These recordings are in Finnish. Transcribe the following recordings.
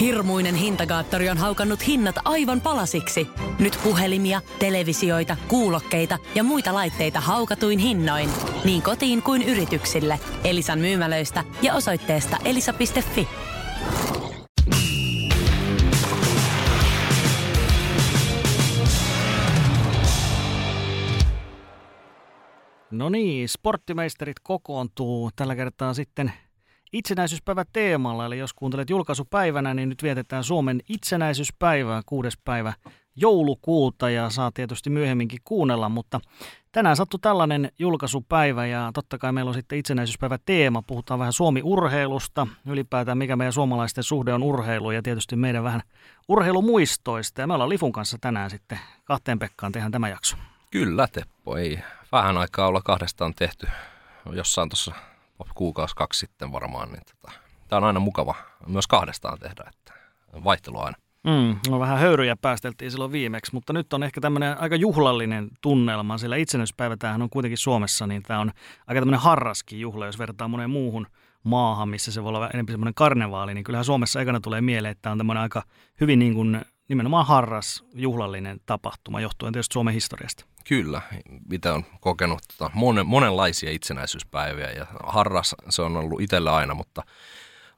Hirmuinen hintakaattori on haukannut hinnat aivan palasiksi. Nyt puhelimia, televisioita, kuulokkeita ja muita laitteita haukatuin hinnoin. Niin kotiin kuin yrityksille. Elisan myymälöistä ja osoitteesta elisa.fi. No niin, sporttimeisterit kokoontuu tällä kertaa sitten itsenäisyyspäivä teemalla, eli jos kuuntelet julkaisupäivänä, niin nyt vietetään Suomen itsenäisyyspäivää, kuudes päivä joulukuuta ja saa tietysti myöhemminkin kuunnella, mutta tänään sattui tällainen julkaisupäivä ja totta kai meillä on sitten itsenäisyyspäivä teema. Puhutaan vähän Suomi-urheilusta, ylipäätään mikä meidän suomalaisten suhde on urheilu ja tietysti meidän vähän urheilumuistoista. Ja me ollaan Lifun kanssa tänään sitten kahteen Pekkaan tehdään tämä jakso. Kyllä Teppo, ei vähän aikaa olla kahdestaan tehty jossain tuossa kuukausi kaksi sitten varmaan, niin tota, tämä on aina mukava myös kahdestaan tehdä, että vaihtelu aina. Mm, no vähän höyryjä päästeltiin silloin viimeksi, mutta nyt on ehkä tämmöinen aika juhlallinen tunnelma, sillä itsenäispäivä tämähän on kuitenkin Suomessa, niin tämä on aika tämmöinen harraskin juhla, jos vertaa moneen muuhun maahan, missä se voi olla enemmän semmoinen karnevaali, niin kyllähän Suomessa ekana tulee mieleen, että tämä on tämmöinen aika hyvin niin kuin nimenomaan harras, juhlallinen tapahtuma, johtuen tietysti Suomen historiasta. Kyllä, mitä on kokenut tota, monen, monenlaisia itsenäisyyspäiviä ja harras se on ollut itsellä aina, mutta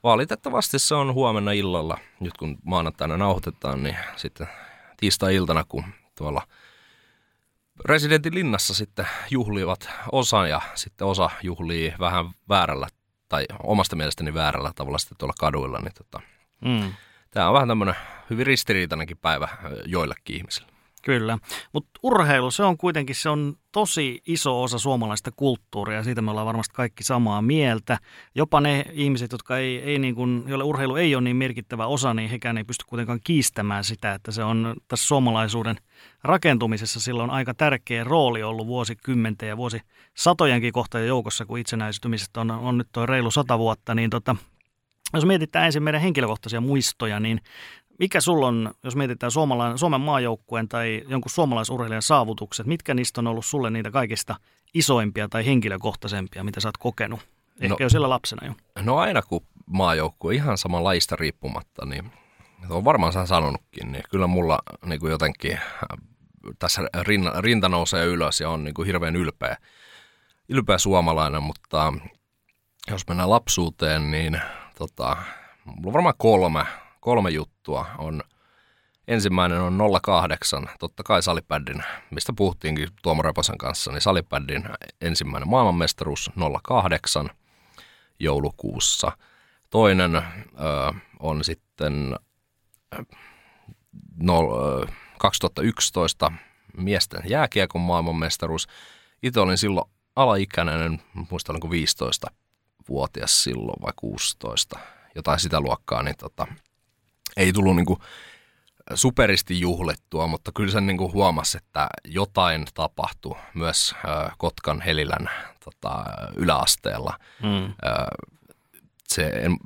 valitettavasti se on huomenna illalla, nyt kun maanantaina nauhoitetaan, niin sitten tiistai-iltana, kun tuolla residentin linnassa sitten juhlivat osa ja sitten osa juhlii vähän väärällä tai omasta mielestäni väärällä tavalla sitten tuolla kaduilla, niin tota, mm. tämä on vähän tämmöinen hyvin ristiriitainenkin päivä joillekin ihmisille. Kyllä, mutta urheilu, se on kuitenkin se on tosi iso osa suomalaista kulttuuria ja siitä me ollaan varmasti kaikki samaa mieltä. Jopa ne ihmiset, jotka ei, ei niin kuin, joille urheilu ei ole niin merkittävä osa, niin hekään ei pysty kuitenkaan kiistämään sitä, että se on tässä suomalaisuuden rakentumisessa silloin aika tärkeä rooli ollut vuosikymmenten ja vuosisatojenkin kohta joukossa, kun itsenäistymisestä on, on nyt tuo reilu sata vuotta, niin tota, jos mietitään ensin meidän henkilökohtaisia muistoja, niin mikä sulla on, jos mietitään Suomen maajoukkueen tai jonkun suomalaisurheilijan saavutukset, mitkä niistä on ollut sulle niitä kaikista isoimpia tai henkilökohtaisempia, mitä sä oot kokenut? Ehkä no, jo siellä lapsena jo. No aina kun maajoukkue ihan samanlaista riippumatta, niin on varmaan sen sanonutkin, niin kyllä mulla niin kuin jotenkin äh, tässä rinta, rinta nousee ylös ja on niin kuin hirveän ylpeä, ylpeä suomalainen, mutta jos mennään lapsuuteen, niin tota, mulla on varmaan kolme kolme juttua. On, ensimmäinen on 08, totta kai salipäddin, mistä puhuttiinkin Tuomo Reposen kanssa, niin salipäddin ensimmäinen maailmanmestaruus 08 joulukuussa. Toinen ö, on sitten no, 2011 miesten jääkiekon maailmanmestaruus. Itse olin silloin alaikäinen, en muista olinko 15-vuotias silloin vai 16, jotain sitä luokkaa, niin tota, ei tullut niin kuin superisti juhlittua, mutta kyllä sen niin kuin huomasi, että jotain tapahtui myös Kotkan Helilän tota, yläasteella. Mm. Se, en,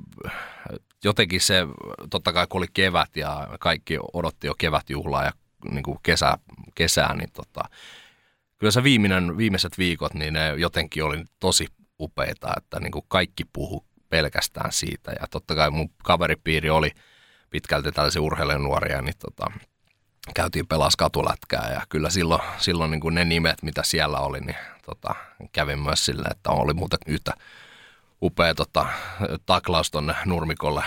jotenkin se, totta kai kun oli kevät ja kaikki odotti jo kevätjuhlaa ja niin kuin kesä, kesää, niin tota, kyllä se viimeinen, viimeiset viikot, niin ne jotenkin oli tosi upeita, että niin kuin kaikki puhu pelkästään siitä. Ja totta kai mun kaveripiiri oli – pitkälti tällaisia urheilijanuoria, niin tota, käytiin pelas katulätkää ja kyllä silloin, silloin niin kuin ne nimet, mitä siellä oli, niin tota, kävin myös silleen, että oli muuten yhtä upea tota, taklaus tuonne nurmikolle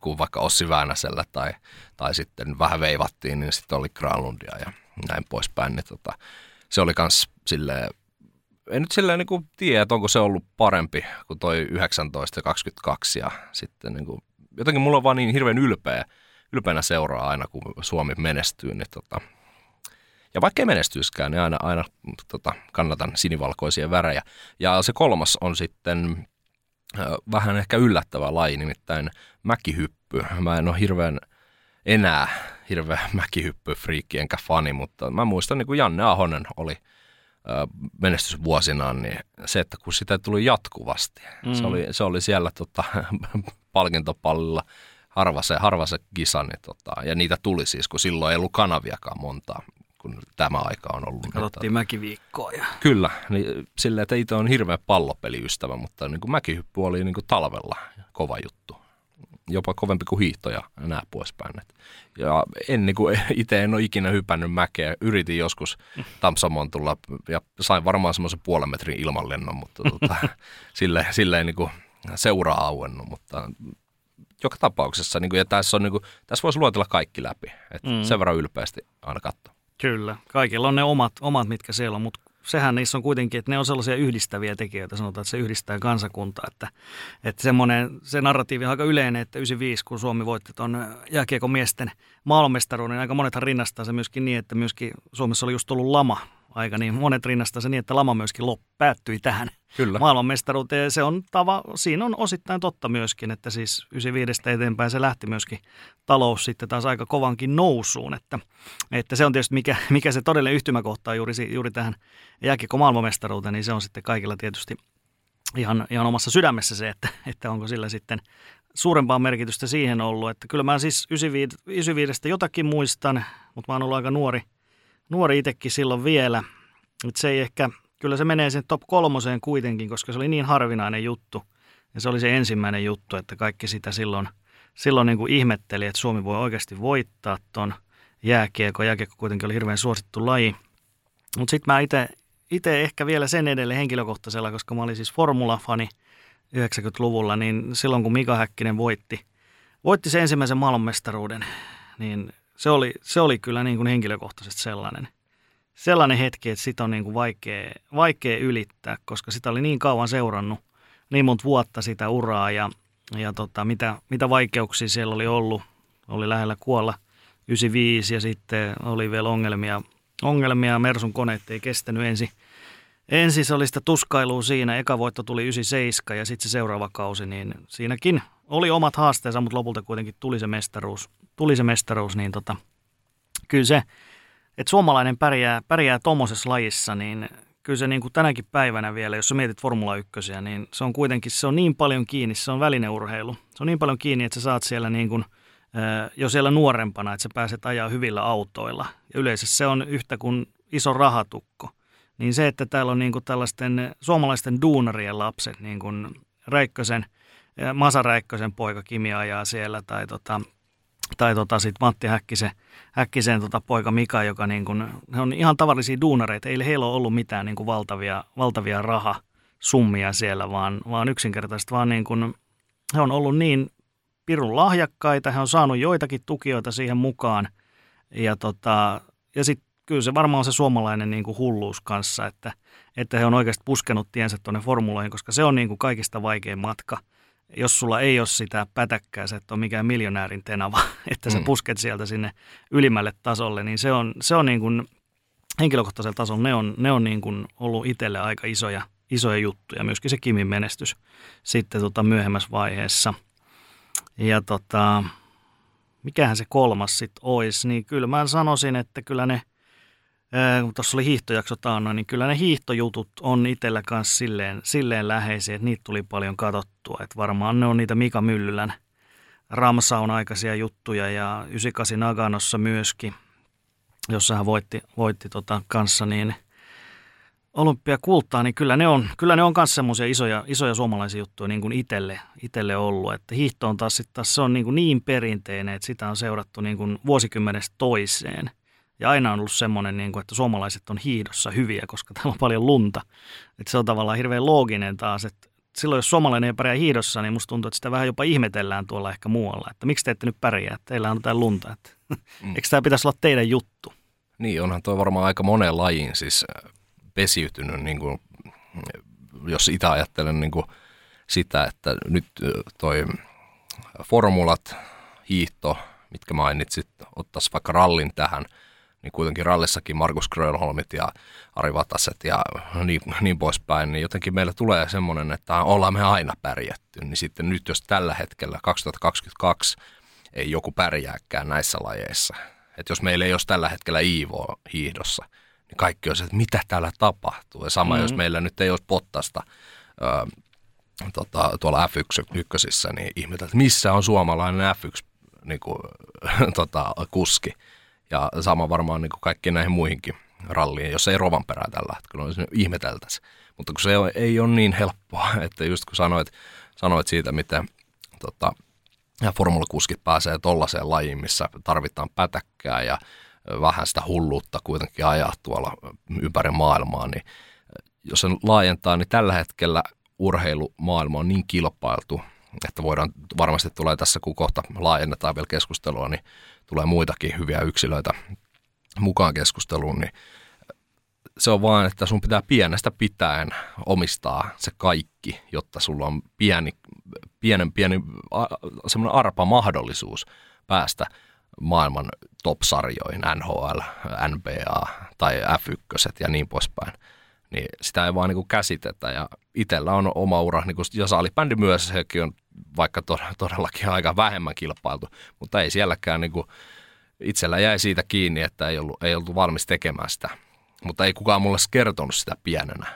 kuin vaikka Ossi Väänäsellä tai, tai sitten vähän veivattiin, niin sitten oli Granlundia ja näin poispäin. Niin tota, se oli kans silleen, en nyt silleen niin tiedä, että onko se ollut parempi kuin toi 19 ja 22 ja sitten niin kuin jotenkin mulla on vaan niin hirveän ylpeä, ylpeänä seuraa aina, kun Suomi menestyy. Niin tota, ja vaikka ei menestyiskään, niin aina, aina tota, kannatan sinivalkoisia värejä. Ja se kolmas on sitten äh, vähän ehkä yllättävä laji, nimittäin mäkihyppy. Mä en ole hirveän enää hirveä mäkihyppy-friikki enkä fani, mutta mä muistan, niin kuin Janne Ahonen oli menestysvuosinaan, niin se, että kun sitä tuli jatkuvasti, mm. se, oli, se oli siellä tota, palkintopallilla harva se, harva se kisa, niin tota, ja niitä tuli siis, kun silloin ei ollut kanaviakaan montaa, kun tämä aika on ollut. Katsottiin niin, mäkiviikkoa. Ja... Kyllä, niin silleen, että itse on hirveä pallopeliystävä, mutta niin kuin mäkihyppy oli niin kuin talvella kova juttu. jopa kovempi kuin hiihto ja näin poispäin. Ja en niin kuin, itse en ole ikinä hypännyt mäkeä. Yritin joskus Tamsamon tulla ja sain varmaan semmoisen puolen metrin ilmanlennon, mutta tota, silleen, silleen niin kuin seuraa auennut, mutta joka tapauksessa, niin kuin, ja tässä, on, niin kuin, tässä voisi luotella kaikki läpi. Et mm. Sen verran ylpeästi aina katsoa. Kyllä, kaikilla on ne omat, omat mitkä siellä on, mutta sehän niissä on kuitenkin, että ne on sellaisia yhdistäviä tekijöitä, sanotaan, että se yhdistää kansakuntaa, että, että semmoinen, se narratiivi on aika yleinen, että 95, kun Suomi voitti tuon jääkiekon miesten maailmanmestaruuden, niin aika monethan rinnastaa se myöskin niin, että myöskin Suomessa oli just ollut lama aika, niin monet rinnastaa se niin, että lama myöskin lop, päättyi tähän Kyllä. maailmanmestaruuteen. Se on tava, siinä on osittain totta myöskin, että siis 95 eteenpäin se lähti myöskin talous sitten taas aika kovankin nousuun, että, että se on tietysti mikä, mikä se todellinen yhtymäkohta on juuri, juuri tähän jääkiekko maailmanmestaruuteen, niin se on sitten kaikilla tietysti ihan, ihan omassa sydämessä se, että, että onko sillä sitten suurempaa merkitystä siihen ollut, että kyllä mä siis 95, 95 jotakin muistan, mutta mä oon ollut aika nuori, nuori itsekin silloin vielä. Että se ei ehkä, kyllä se menee sen top kolmoseen kuitenkin, koska se oli niin harvinainen juttu. Ja se oli se ensimmäinen juttu, että kaikki sitä silloin, silloin niin kuin ihmetteli, että Suomi voi oikeasti voittaa ton jääkiekko. Jääkiekko kuitenkin oli hirveän suosittu laji. Mutta sitten mä itse ehkä vielä sen edelleen henkilökohtaisella, koska mä olin siis formulafani 90-luvulla, niin silloin kun Mika Häkkinen voitti, voitti se ensimmäisen maailmanmestaruuden, niin se oli, se oli kyllä niin kuin henkilökohtaisesti sellainen, sellainen hetki, että sitä on niin kuin vaikea, vaikea ylittää, koska sitä oli niin kauan seurannut, niin monta vuotta sitä uraa ja, ja tota, mitä, mitä vaikeuksia siellä oli ollut. Oli lähellä kuolla 95 ja sitten oli vielä ongelmia, ongelmia Mersun koneet ei kestänyt ensin. Ensin se oli sitä tuskailua siinä, eka voitto tuli 97 ja sitten se seuraava kausi, niin siinäkin oli omat haasteensa, mutta lopulta kuitenkin tuli se mestaruus tuli se mestaruus, niin tota, kyllä se, että suomalainen pärjää, pärjää tuommoisessa lajissa, niin kyllä se niin kuin tänäkin päivänä vielä, jos sä mietit Formula 1, niin se on kuitenkin, se on niin paljon kiinni, se on välineurheilu. Se on niin paljon kiinni, että sä saat siellä niin kuin, jo siellä nuorempana, että sä pääset ajaa hyvillä autoilla. Ja yleensä se on yhtä kuin iso rahatukko. Niin se, että täällä on niin kuin tällaisten suomalaisten duunarien lapset, niin kuin Räikkösen, Masa Räikkösen poika Kimi ajaa siellä, tai tota, tai tota sit Matti Häkkisen, Häkkisen tota poika Mika, joka niin kun, he on ihan tavallisia duunareita. Ei heillä ole ollut mitään niin valtavia, valtavia rahasummia siellä, vaan, vaan yksinkertaisesti vaan niin kun, he on ollut niin pirun lahjakkaita, he on saanut joitakin tukijoita siihen mukaan. Ja, tota, ja sitten kyllä se varmaan on se suomalainen niin kuin hulluus kanssa, että, että he on oikeasti puskenut tiensä tuonne formuloihin, koska se on niin kuin kaikista vaikein matka – jos sulla ei ole sitä pätäkkää, se et ole mikään miljonäärin tenava, että sä mm. pusket sieltä sinne ylimmälle tasolle, niin se on, se on niin kuin, henkilökohtaisella tasolla ne on, ne on niin kuin ollut itselle aika isoja, isoja juttuja. Myöskin se Kimin menestys sitten tota myöhemmässä vaiheessa. Ja tota, mikähän se kolmas sitten olisi, niin kyllä mä sanoisin, että kyllä ne – kun tuossa oli hiihtojakso taannoin, niin kyllä ne hiihtojutut on itsellä kanssa silleen, silleen läheisiä, että niitä tuli paljon katsottua. Että varmaan ne on niitä Mika Myllylän Ramsaun aikaisia juttuja ja 98 Naganossa myöskin, jossa hän voitti, voitti tota kanssa niin olympiakultaa, niin kyllä ne on, kyllä ne on myös semmoisia isoja, isoja suomalaisia juttuja niin kuin itselle, itselle ollut. Että hiihto on taas, sit taas se on niin, kuin niin perinteinen, että sitä on seurattu niin kuin vuosikymmenestä toiseen – ja aina on ollut semmoinen, niin kuin, että suomalaiset on hiidossa hyviä, koska täällä on paljon lunta. Että se on tavallaan hirveän looginen taas, että silloin jos suomalainen ei pärjää hiidossa, niin musta tuntuu, että sitä vähän jopa ihmetellään tuolla ehkä muualla. Että miksi te ette nyt pärjää, että teillä on täällä lunta. Että, mm. Eikö tämä pitäisi olla teidän juttu? Niin, onhan tuo varmaan aika monen lajin siis äh, pesiytynyt, niin kuin, jos itse ajattelen niin kuin sitä, että nyt äh, toi formulat, hiihto, mitkä mainitsit, ottaisi vaikka rallin tähän – niin kuitenkin rallissakin Markus Grönholmit ja Ari Vataset ja niin, niin poispäin, niin jotenkin meillä tulee semmoinen, että ollaan me aina pärjätty. Niin sitten nyt jos tällä hetkellä 2022 ei joku pärjääkään näissä lajeissa, että jos meillä ei olisi tällä hetkellä Iivo hiihdossa, niin kaikki on se, että mitä täällä tapahtuu. Ja sama, mm-hmm. jos meillä nyt ei olisi Pottasta ö, tota, tuolla F1 niin ihmetellä, että missä on suomalainen F1 niin kuin, tota, kuski. Ja sama varmaan niin kaikkiin näihin muihinkin ralliin, jos ei rovan perää tällä hetkellä, niin ihmeteltäisiin. Mutta kun se ei ole niin helppoa, että just kun sanoit, sanoit siitä, miten tota, formulakuskit pääsee tollaiseen lajiin, missä tarvitaan pätäkkää ja vähän sitä hulluutta kuitenkin ajaa tuolla ympäri maailmaa, niin jos sen laajentaa, niin tällä hetkellä urheilumaailma on niin kilpailtu, että voidaan, varmasti tulee tässä, kun kohta laajennetaan vielä keskustelua, niin tulee muitakin hyviä yksilöitä mukaan keskusteluun, niin se on vaan, että sun pitää pienestä pitäen omistaa se kaikki, jotta sulla on pieni, pienen pieni semmoinen arpa mahdollisuus päästä maailman top-sarjoihin, NHL, NBA tai F1 ja niin poispäin. Niin sitä ei vaan niin käsitetä ja itsellä on oma ura, niin kuin, ja salibändi myös, sekin on vaikka todellakin aika vähemmän kilpailtu, mutta ei sielläkään niin kuin, itsellä jäi siitä kiinni, että ei ollut, ei ollut valmis tekemään sitä. Mutta ei kukaan mulle kertonut sitä pienenä,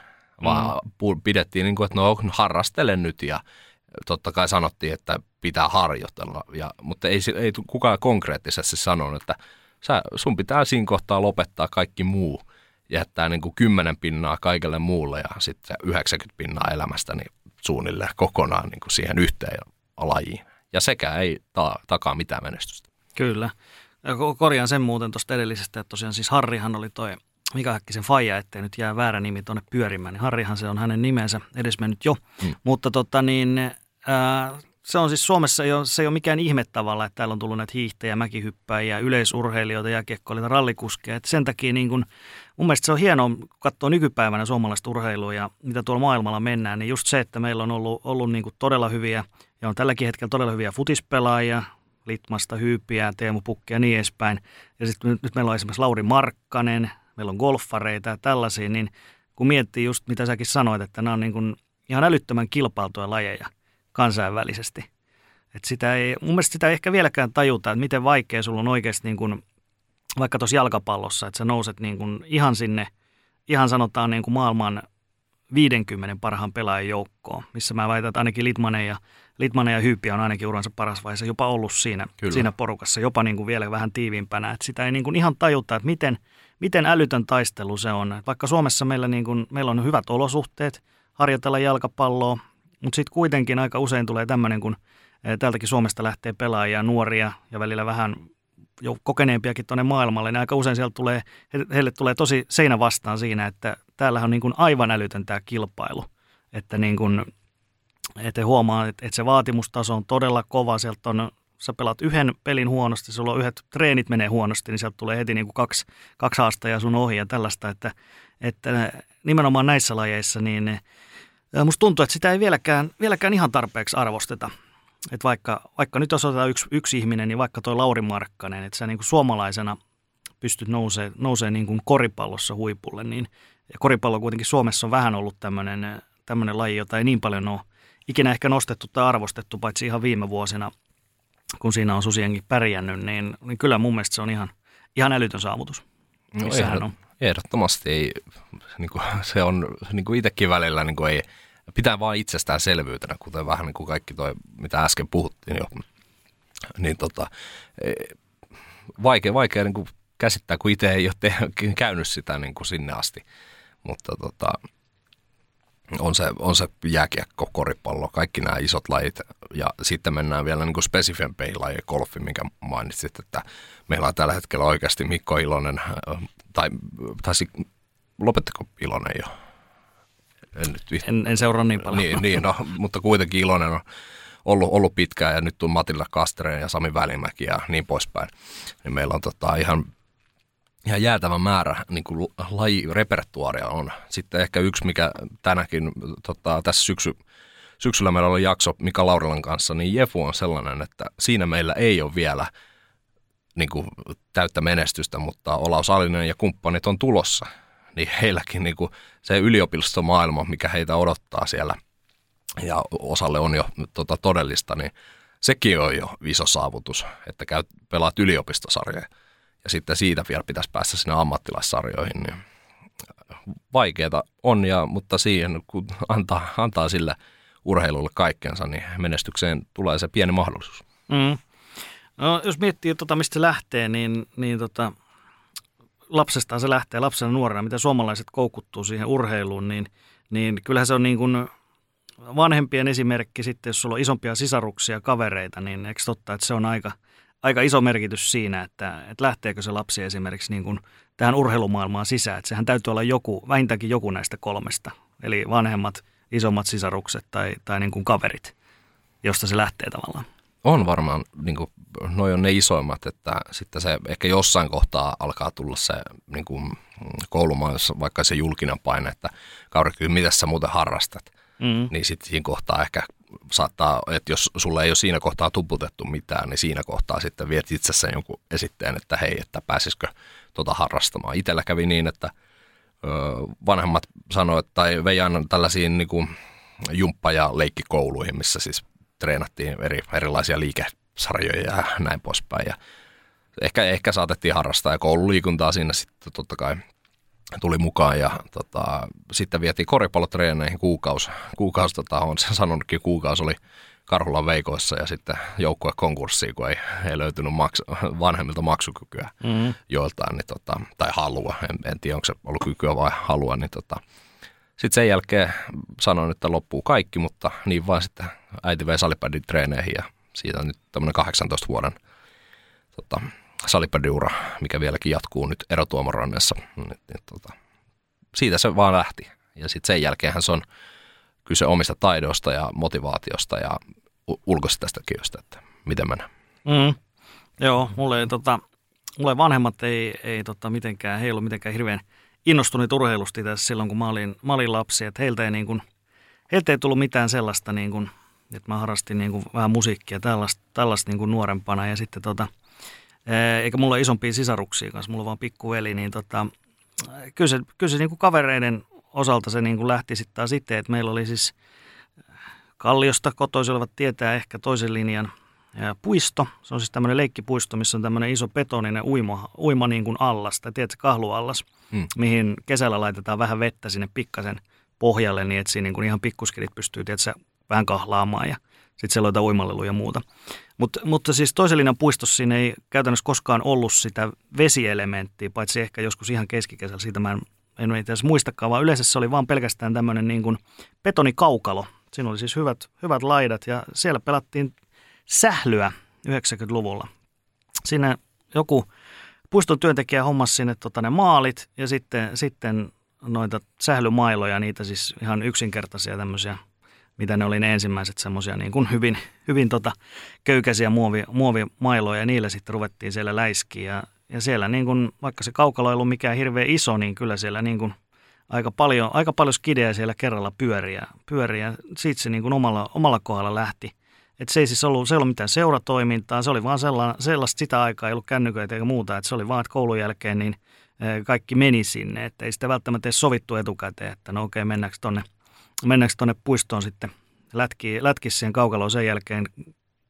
vaan mm. pidettiin niin kuin, että no harrastele nyt ja totta kai sanottiin, että pitää harjoitella, ja, mutta ei, ei kukaan konkreettisesti sanonut, että sä, sun pitää siinä kohtaa lopettaa kaikki muu, jättää niin kuin kymmenen pinnaa kaikelle muulle ja sitten 90 pinnaa elämästä niin suunnilleen kokonaan niin kuin siihen yhteen lajiin. Ja sekä ei ta- takaa mitään menestystä. Kyllä. Ja korjaan sen muuten tuosta edellisestä, että tosiaan siis Harrihan oli toi Mika Häkkisen faija, ettei nyt jää väärä nimi tuonne pyörimään, niin Harrihan se on hänen nimensä edesmennyt jo. Hmm. Mutta tota niin, ää, se on siis Suomessa, ei ole, se ei ole mikään ihme tavalla, että täällä on tullut näitä hiihtäjiä, mäkihyppäjiä, yleisurheilijoita, jääkiekkoilijoita, rallikuskeja. Että sen takia niin kun, mun mielestä se on hienoa, kun katsoo nykypäivänä suomalaista urheilua ja mitä tuolla maailmalla mennään, niin just se, että meillä on ollut, ollut niin kuin todella hyviä ja on tälläkin hetkellä todella hyviä futispelaajia, Litmasta, Hyypiä, Teemu Pukki ja niin edespäin. Ja sitten nyt, nyt meillä on esimerkiksi Lauri Markkanen, meillä on golfareita ja tällaisia, niin kun miettii just mitä säkin sanoit, että nämä on niin kuin ihan älyttömän kilpailtuja lajeja kansainvälisesti. Et sitä ei, mun mielestä sitä ei ehkä vieläkään tajuta, että miten vaikea sulla on oikeasti niin kuin, vaikka tuossa jalkapallossa, että sä nouset niin kuin ihan sinne, ihan sanotaan niin kuin maailman 50 parhaan pelaajan joukkoon, missä mä väitän, että ainakin Litmanen ja, Litmanen ja Hyyppi on ainakin uransa paras vaiheessa jopa ollut siinä, siinä porukassa, jopa niin kuin vielä vähän tiiviimpänä. Että sitä ei niin kuin ihan tajuta, että miten, miten älytön taistelu se on. Vaikka Suomessa meillä, niin kuin, meillä on hyvät olosuhteet harjoitella jalkapalloa, mutta sitten kuitenkin aika usein tulee tämmöinen, kun eh, täältäkin Suomesta lähtee pelaajia, nuoria ja välillä vähän jo kokeneempiakin tuonne maailmalle, niin aika usein sieltä tulee, heille tulee tosi seinä vastaan siinä, että täällähän on niin kuin aivan älytön tämä kilpailu. Että niin kuin, että huomaa, että, että se vaatimustaso on todella kova. Sieltä on, sä pelaat yhden pelin huonosti, sulla on yhdet treenit menee huonosti, niin sieltä tulee heti niin kuin kaksi, kaksi haastajaa sun ohi ja tällaista, että, että nimenomaan näissä lajeissa niin musta tuntuu, että sitä ei vieläkään, vieläkään ihan tarpeeksi arvosteta. Että vaikka, vaikka nyt jos otetaan yksi, yksi ihminen, niin vaikka tuo Lauri Markkanen, että sä niin kuin suomalaisena pystyt nousee, nousee niin kuin koripallossa huipulle, niin ja koripallo kuitenkin Suomessa on vähän ollut tämmöinen, tämmöinen laji, jota ei niin paljon ole ikinä ehkä nostettu tai arvostettu, paitsi ihan viime vuosina, kun siinä on susienkin pärjännyt, niin, niin kyllä mun mielestä se on ihan, ihan älytön saavutus. No, ehdot, on. Ehdottomasti ei, niin kuin, se on niin kuin itsekin välillä niin kuin ei, pitää vaan itsestäänselvyytenä, kuten vähän niin kuin kaikki toi, mitä äsken puhuttiin jo. Niin tota, e, vaikea, vaikea niin kuin käsittää, kun itse ei ole te- käynyt sitä niin kuin sinne asti. Mutta tota, on se, on se jääkiekko, koripallo, kaikki nämä isot lajit. Ja sitten mennään vielä niin spesifempeihin laji, golfi, minkä mainitsit, että meillä on tällä hetkellä oikeasti Mikko Ilonen, tai taisi, lopettiko Ilonen jo? En, nyt, en, en seuraa niin paljon. Niin, niin no, mutta kuitenkin Ilonen on ollut, ollut pitkään ja nyt on Matilla Kastreen ja Sami Välimäki ja niin poispäin. Niin meillä on tota ihan ihan jäätävä määrä niin kuin lajirepertuaaria on. Sitten ehkä yksi, mikä tänäkin tota, tässä syksy, syksyllä meillä oli jakso Mika Laurilan kanssa, niin Jefu on sellainen, että siinä meillä ei ole vielä niin kuin, täyttä menestystä, mutta Olaus Alinen ja kumppanit on tulossa. Niin heilläkin niin kuin, se yliopistomaailma, mikä heitä odottaa siellä ja osalle on jo tota, todellista, niin sekin on jo iso saavutus, että käyt, pelaat yliopistosarjaa ja sitten siitä vielä pitäisi päästä sinne ammattilaissarjoihin, niin vaikeaa on, ja, mutta siihen kun antaa, antaa sille urheilulle kaikkensa, niin menestykseen tulee se pieni mahdollisuus. Mm. No, jos miettii, tota, mistä se lähtee, niin, niin tota, lapsestaan se lähtee, lapsena nuorena, miten suomalaiset koukuttuu siihen urheiluun, niin, niin kyllähän se on niin kuin, vanhempien esimerkki sitten, jos sulla on isompia sisaruksia, kavereita, niin eikö totta, että se on aika, aika iso merkitys siinä, että, että lähteekö se lapsi esimerkiksi niin kuin tähän urheilumaailmaan sisään. Että sehän täytyy olla joku, vähintäänkin joku näistä kolmesta, eli vanhemmat, isommat sisarukset tai, tai niin kuin kaverit, josta se lähtee tavallaan. On varmaan, niin kuin, noi on ne isoimmat, että sitten se ehkä jossain kohtaa alkaa tulla se niin kuin koulumaailmassa, vaikka se julkinen paine, että Kauri, mitä sä muuten harrastat, mm. niin sitten siinä kohtaa ehkä saattaa, että jos sulle ei ole siinä kohtaa tuputettu mitään, niin siinä kohtaa sitten viet itsessä jonkun esitteen, että hei, että pääsisikö tuota harrastamaan. Itellä kävi niin, että vanhemmat sanoivat, tai vei aina tällaisiin niin kuin jumppa- ja leikkikouluihin, missä siis treenattiin eri, erilaisia liikesarjoja ja näin poispäin. Ja ehkä, ehkä saatettiin harrastaa ja koululiikuntaa siinä sitten totta kai tuli mukaan ja tota, sitten vietiin koripallotreeneihin kuukausi. Kuukausi, tota, on sen sanonutkin, kuukausi oli Karhulan veikoissa ja sitten joukkue konkurssiin, kun ei, ei löytynyt maksu, vanhemmilta maksukykyä mm-hmm. joiltain, niin tota, tai halua, en, en tiedä onko se ollut kykyä vai halua, niin tota, sitten sen jälkeen sanoin, että loppuu kaikki, mutta niin vaan sitten äiti vei salipädin treeneihin ja siitä on nyt tämmöinen 18 vuoden tota, salipädiura, mikä vieläkin jatkuu nyt erotuomarannessa. Niin, niin, tota, siitä se vaan lähti. Ja sitten sen jälkeen se on kyse omista taidoista ja motivaatiosta ja ulkoisesta tekijöistä, että miten mennään. Mm. Joo, mulle, tota, mulle vanhemmat ei, ei tota, mitenkään, he ei ollut mitenkään hirveän innostuneet urheilusta tässä silloin, kun mä olin, mä olin lapsi. Että heiltä ei, niin heiltä ei tullut mitään sellaista, niin kuin, että mä harrastin niin kuin vähän musiikkia tällaista, tällaista niin kuin nuorempana. Ja sitten tota, eikä mulla ole isompia sisaruksia kanssa, mulla on vaan pikkuveli, niin tota, kyllä se, kyllä se niin kuin kavereiden osalta se niin kuin lähti sitten taas itse, että meillä oli siis Kalliosta kotoisin olevat tietää ehkä toisen linjan puisto. Se on siis tämmöinen leikkipuisto, missä on tämmöinen iso betoninen uima, uima niin kuin allas, tai tiedätkö, kahluallas, mm. mihin kesällä laitetaan vähän vettä sinne pikkasen pohjalle, niin että siinä niin kuin ihan pikkuskelit pystyy tiedätkö, vähän kahlaamaan ja sitten siellä on uimalleluja ja muuta. Mut, mutta siis toisen puistossa siinä ei käytännössä koskaan ollut sitä vesielementtiä, paitsi ehkä joskus ihan keskikesällä, siitä mä en, en itse muistakaan, vaan yleensä se oli vaan pelkästään tämmöinen niin kuin betonikaukalo. Siinä oli siis hyvät, hyvät laidat ja siellä pelattiin sählyä 90-luvulla. Siinä joku puiston työntekijä hommasi sinne tota, ne maalit ja sitten, sitten noita sählymailoja, niitä siis ihan yksinkertaisia tämmöisiä, mitä ne oli ne ensimmäiset semmoisia niin kuin hyvin, hyvin tota, köykäisiä muovi, muovimailoja ja niillä sitten ruvettiin siellä läiskiä. Ja, ja siellä niin kuin, vaikka se kaukalo ei ollut mikään hirveän iso, niin kyllä siellä niin kuin aika paljon, aika paljon skidejä siellä kerralla pyöriä, pyöriä. Siitä se niin kuin omalla, omalla kohdalla lähti – että se ei siis ollut, se ei ollut mitään seuratoimintaa, se oli vaan sellaista, sellaista sitä aikaa, ei ollut kännyköitä eikä muuta, että se oli vaan, että koulun jälkeen niin kaikki meni sinne, että ei sitä välttämättä edes sovittu etukäteen, että no okei, mennäänkö tonne, mennäänkö tonne puistoon sitten lätki, lätki siihen kaukaloon sen jälkeen,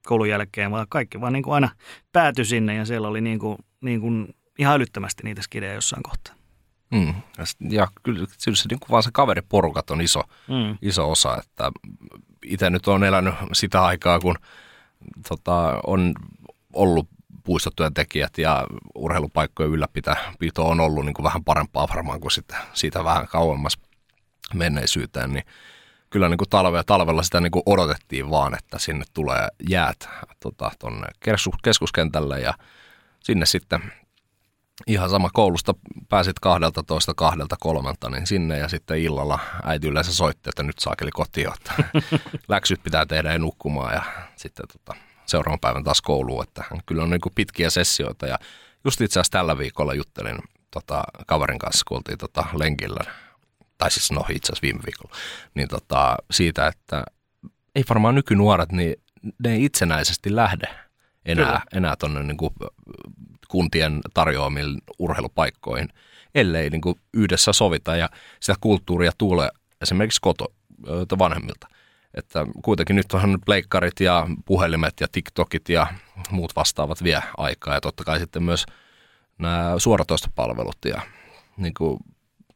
koulun jälkeen, vaan kaikki vaan niin kuin aina päätyi sinne ja siellä oli niin kuin, niin kuin ihan älyttömästi niitä skidejä jossain kohtaa. Mm. Ja kyllä se, niin kuin vaan se kaveriporukat on iso, mm. iso osa, että itse nyt on elänyt sitä aikaa, kun tota, on ollut puistotyöntekijät ja urheilupaikkojen ylläpito on ollut niin kuin vähän parempaa varmaan kuin sitten siitä vähän kauemmas menneisyyteen, niin kyllä niin kuin talve, talvella sitä niin kuin odotettiin vaan, että sinne tulee jäät tuonne tota, keskuskentälle ja sinne sitten ihan sama koulusta pääsit kahdelta toista kahdelta kolmelta, niin sinne ja sitten illalla äiti yleensä soitti, että nyt saakeli kotiin, että läksyt pitää tehdä ja nukkumaan ja sitten tota, seuraavan päivän taas kouluun, että kyllä on niin kuin pitkiä sessioita ja just itse asiassa tällä viikolla juttelin tota, kaverin kanssa, kun oltiin tota, lenkillä, tai siis no itse asiassa viime viikolla, niin tota, siitä, että ei varmaan nykynuoret, niin ne ei itsenäisesti lähde enää, enää tuonne niin kuntien tarjoamiin urheilupaikkoihin, ellei niin kuin yhdessä sovita. Ja sitä kulttuuria tulee esimerkiksi koto vanhemmilta. Että kuitenkin nyt onhan pleikkarit ja puhelimet ja TikTokit ja muut vastaavat vie aikaa. Ja totta kai sitten myös nämä suoratoistopalvelut ja niin kuin,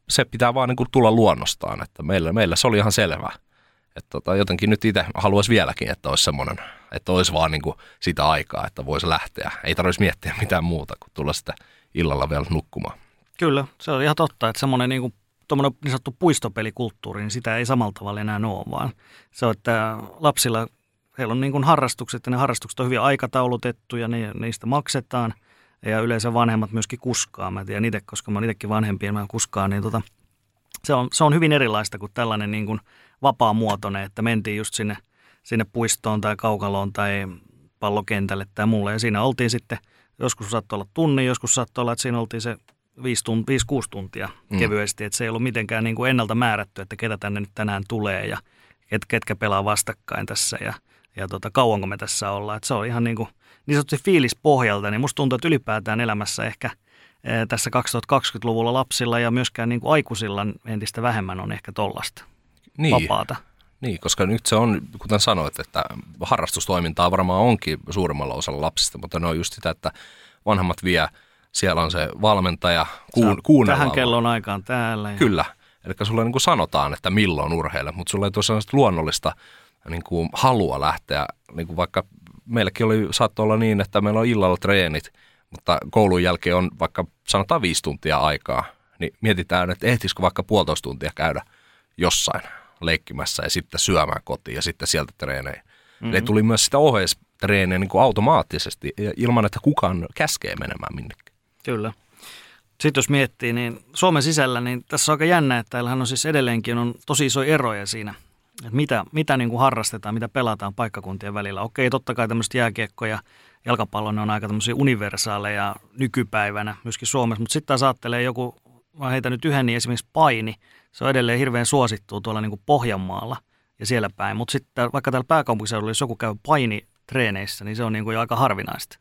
se pitää vaan niin kuin tulla luonnostaan, että meillä, meillä se oli ihan selvää. Että tota, jotenkin nyt itse haluaisi vieläkin, että olisi semmoinen, että olisi vaan niin kuin sitä aikaa, että voisi lähteä. Ei tarvitsisi miettiä mitään muuta kuin tulla sitä illalla vielä nukkumaan. Kyllä, se on ihan totta, että semmoinen niin kuin niin sanottu puistopelikulttuuri, niin sitä ei samalla tavalla enää ole, vaan se on, että lapsilla, heillä on niin kuin harrastukset ja ne harrastukset on hyvin aikataulutettuja, ne, niistä maksetaan ja yleensä vanhemmat myöskin kuskaa. Mä tiedän itse, koska mä oon itsekin vanhempi ja mä kuskaan, niin tota, se, on, se on hyvin erilaista kuin tällainen niin kuin vapaa-muotoinen, että mentiin just sinne, sinne puistoon tai kaukaloon tai pallokentälle tai mulle ja siinä oltiin sitten, joskus saattoi olla tunni, joskus saattoi olla, että siinä oltiin se 5-6 tuntia mm. kevyesti, että se ei ollut mitenkään niin kuin ennalta määrätty, että ketä tänne nyt tänään tulee ja ket, ketkä pelaa vastakkain tässä ja, ja tota, kauanko me tässä ollaan. Että se on ihan niin kuin niin sanotusti fiilis pohjalta, niin musta tuntuu, että ylipäätään elämässä ehkä e, tässä 2020-luvulla lapsilla ja myöskään niin kuin aikuisilla entistä vähemmän on ehkä tollasta niin. vapaata. Niin, koska nyt se on, kuten sanoit, että harrastustoimintaa varmaan onkin suurimmalla osalla lapsista, mutta ne on just sitä, että vanhemmat vie – siellä on se valmentaja, kuun, kuunnellaan. Tähän kellon aikaan täällä. Ja... Kyllä, eli sulle niin kuin sanotaan, että milloin urheile, mutta sulle ei tosiaan luonnollista niin kuin halua lähteä, niin kuin vaikka meilläkin oli, saattoi olla niin, että meillä on illalla treenit, mutta koulun jälkeen on vaikka sanotaan viisi tuntia aikaa, niin mietitään, että ehtisikö vaikka puolitoista tuntia käydä jossain leikkimässä ja sitten syömään kotiin ja sitten sieltä treeneihin. Mm-hmm. Eli tuli myös sitä ohjeistreeniä niin kuin automaattisesti ilman, että kukaan käskee menemään minnekään. Kyllä. Sitten jos miettii, niin Suomen sisällä, niin tässä on aika jännä, että täällähän on siis edelleenkin on tosi iso eroja siinä, mitä, mitä niin kuin harrastetaan, mitä pelataan paikkakuntien välillä. Okei, totta kai tämmöiset jääkiekko ja jalkapallo, ne on aika tämmöisiä universaaleja nykypäivänä myöskin Suomessa, mutta sitten taas ajattelee joku, mä heitän nyt yhden, niin esimerkiksi paini, se on edelleen hirveän suosittu tuolla niin kuin Pohjanmaalla ja siellä päin, mutta sitten vaikka täällä pääkaupunkiseudulla, jos joku käy painitreeneissä, niin se on niin kuin jo aika harvinaista.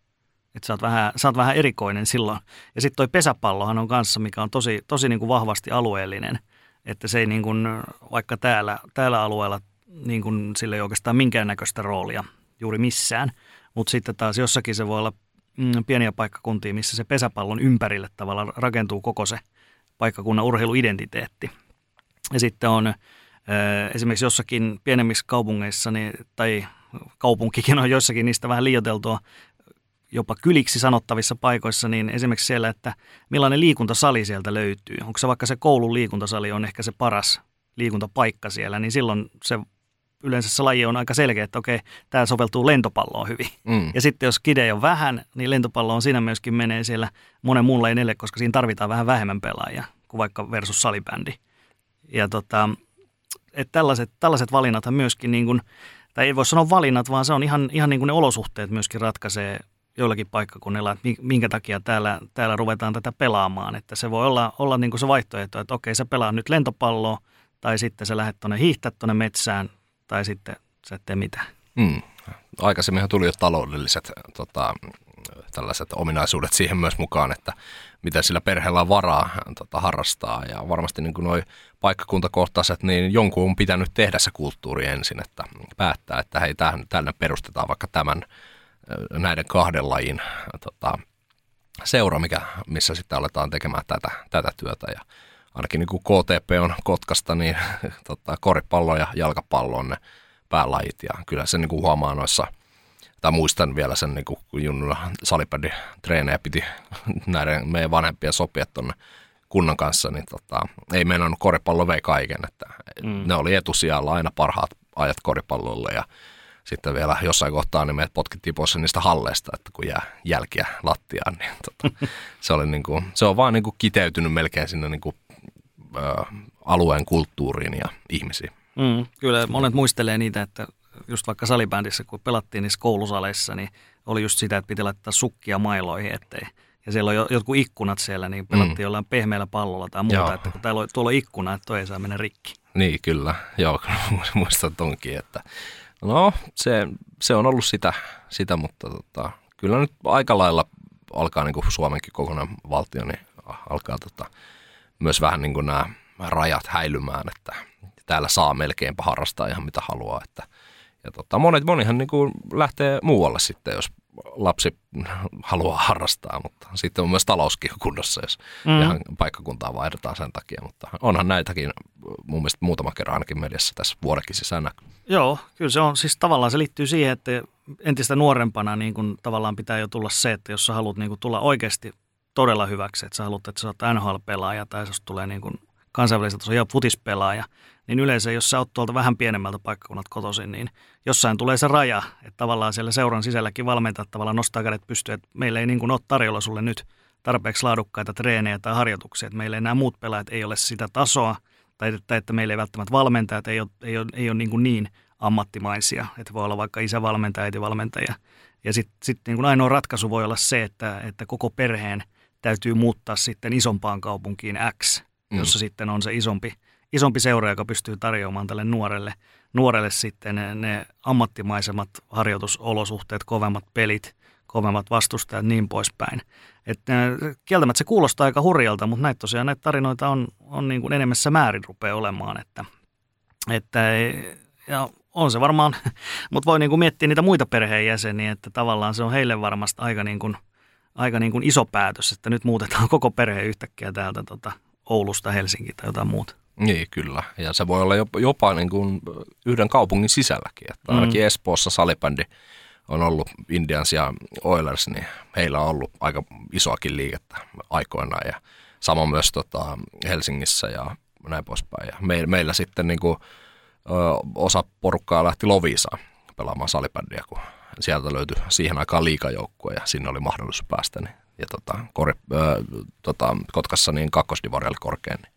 Että sä oot vähän, sä oot vähän erikoinen silloin. Ja sitten toi pesäpallohan on kanssa, mikä on tosi, tosi niin kuin vahvasti alueellinen. Että se ei niin kuin, vaikka täällä, täällä alueella niin kuin sille ei oikeastaan minkäännäköistä roolia juuri missään. Mutta sitten taas jossakin se voi olla mm, pieniä paikkakuntia, missä se pesäpallon ympärille tavallaan rakentuu koko se paikkakunnan urheiluidentiteetti. Ja sitten on esimerkiksi jossakin pienemmissä kaupungeissa, niin, tai kaupunkikin on joissakin niistä vähän liioteltua, jopa kyliksi sanottavissa paikoissa, niin esimerkiksi siellä, että millainen liikuntasali sieltä löytyy. Onko se vaikka se koulun liikuntasali on ehkä se paras liikuntapaikka siellä, niin silloin se yleensä se laji on aika selkeä, että okei, tämä soveltuu lentopalloon hyvin. Mm. Ja sitten jos kide on vähän, niin lentopallo on siinä myöskin menee siellä monen muun lajin koska siinä tarvitaan vähän vähemmän pelaajia kuin vaikka versus salibändi. Ja tota, että tällaiset, tällaiset valinnathan myöskin, niin kuin, tai ei voi sanoa valinnat, vaan se on ihan, ihan niin kuin ne olosuhteet myöskin ratkaisee joillakin paikkakunnilla, että minkä takia täällä, täällä ruvetaan tätä pelaamaan. Että se voi olla, olla niin kuin se vaihtoehto, että okei, sä pelaa nyt lentopalloa, tai sitten sä lähdet tuonne hiihtää tuonne metsään, tai sitten sä et tee mitään. Mm. Aikaisemminhan tuli jo taloudelliset tota, tällaiset ominaisuudet siihen myös mukaan, että miten sillä perheellä on varaa tota, harrastaa. Ja varmasti niin nuo paikkakuntakohtaiset, niin jonkun on pitänyt tehdä se kulttuuri ensin, että päättää, että hei, tänne perustetaan vaikka tämän näiden kahden lajin tota, seura, mikä, missä sitten aletaan tekemään tätä, tätä työtä. Ja ainakin niin kuin KTP on Kotkasta, niin tota, koripallo ja jalkapallo on ne päälajit. Ja kyllä se niin kuin huomaa noissa, tai muistan vielä sen, niin kuin, kun junnulla salipädi treenejä piti näiden meidän vanhempien sopia tuonne kunnan kanssa, niin tota, ei meinannut koripallo vei kaiken. Että mm. Ne oli etusijalla aina parhaat ajat koripallolle ja sitten vielä jossain kohtaa niin meidät potkittiin pois niistä halleista, että kun jää jälkiä lattiaan, niin tota, se, oli niin kuin, se on vaan niin kuin kiteytynyt melkein sinne niin kuin, ö, alueen kulttuuriin ja ihmisiin. Mm, kyllä monet muistelee niitä, että just vaikka salibändissä, kun pelattiin niissä koulusaleissa, niin oli just sitä, että piti laittaa sukkia mailoihin, ettei ja siellä on jotkut ikkunat siellä, niin pelattiin mm. jollain pehmeällä pallolla tai muuta, Joo. että kun täällä on, tuolla on ikkuna, että toi ei saa mennä rikki. Niin, kyllä. Joo, muistan tonkin, että No, se, se on ollut sitä, sitä mutta tota, kyllä nyt aika lailla alkaa niin kuin Suomenkin kokonaan valtio, niin alkaa tota, myös vähän niin kuin nämä rajat häilymään, että täällä saa melkeinpä harrastaa ihan mitä haluaa. Että, ja tota, monet, monihan niin kuin lähtee muualle sitten, jos lapsi haluaa harrastaa, mutta sitten on myös talouskin kunnossa, jos mm. ihan paikkakuntaa vaihdetaan sen takia. Mutta onhan näitäkin mun mielestä muutama kerran ainakin mediassa tässä vuodekin sisään Joo, kyllä se on, siis tavallaan se liittyy siihen, että entistä nuorempana niin kun tavallaan pitää jo tulla se, että jos sä haluat niin kun tulla oikeasti todella hyväksi, että sä haluat, että sä oot NHL-pelaaja tai jos tulee niin kun kansainvälisellä tasolla futispelaaja, niin yleensä jos sä oot tuolta vähän pienemmältä paikkakunnat kotoisin, niin jossain tulee se raja, että tavallaan siellä seuran sisälläkin valmentajat tavallaan nostaa kädet pystyyn, että meillä ei niin kuin ole tarjolla sulle nyt tarpeeksi laadukkaita treenejä tai harjoituksia, että meillä nämä muut pelaajat ei ole sitä tasoa, tai että, että meillä ei välttämättä valmentajat ei ole, ei ole, ei ole niin, kuin niin ammattimaisia, että voi olla vaikka isävalmentaja, äitivalmentaja. Ja sitten sit niin kuin ainoa ratkaisu voi olla se, että, että koko perheen täytyy muuttaa sitten isompaan kaupunkiin X, mm. jossa sitten on se isompi, isompi seura, joka pystyy tarjoamaan tälle nuorelle, nuorelle sitten ne, ne ammattimaisemmat harjoitusolosuhteet, kovemmat pelit, kovemmat vastustajat ja niin poispäin. Että kieltämättä se kuulostaa aika hurjalta, mutta näitä tosiaan näitä tarinoita on, on niin kuin enemmässä määrin rupeaa olemaan, että, että ja on se varmaan, mutta voi niin kuin miettiä niitä muita perheenjäseniä, että tavallaan se on heille varmasti aika, niin kuin, aika niin kuin iso päätös, että nyt muutetaan koko perhe yhtäkkiä täältä tota Oulusta Helsinkiin tai jotain muuta. Niin, kyllä. Ja se voi olla jopa, jopa niin kuin yhden kaupungin sisälläkin. Että ainakin mm. Espoossa salibändi on ollut Indians ja Oilers, niin heillä on ollut aika isoakin liikettä aikoinaan. Ja sama myös tota, Helsingissä ja näin poispäin. Ja me, meillä sitten niin kuin, osa porukkaa lähti Loviisaan pelaamaan salibändiä, kun sieltä löytyi siihen aikaan liikajoukkue ja sinne oli mahdollisuus päästä. Niin, ja tota, kor, ö, tota, Kotkassa niin kakkosdivari oli korkein. Niin.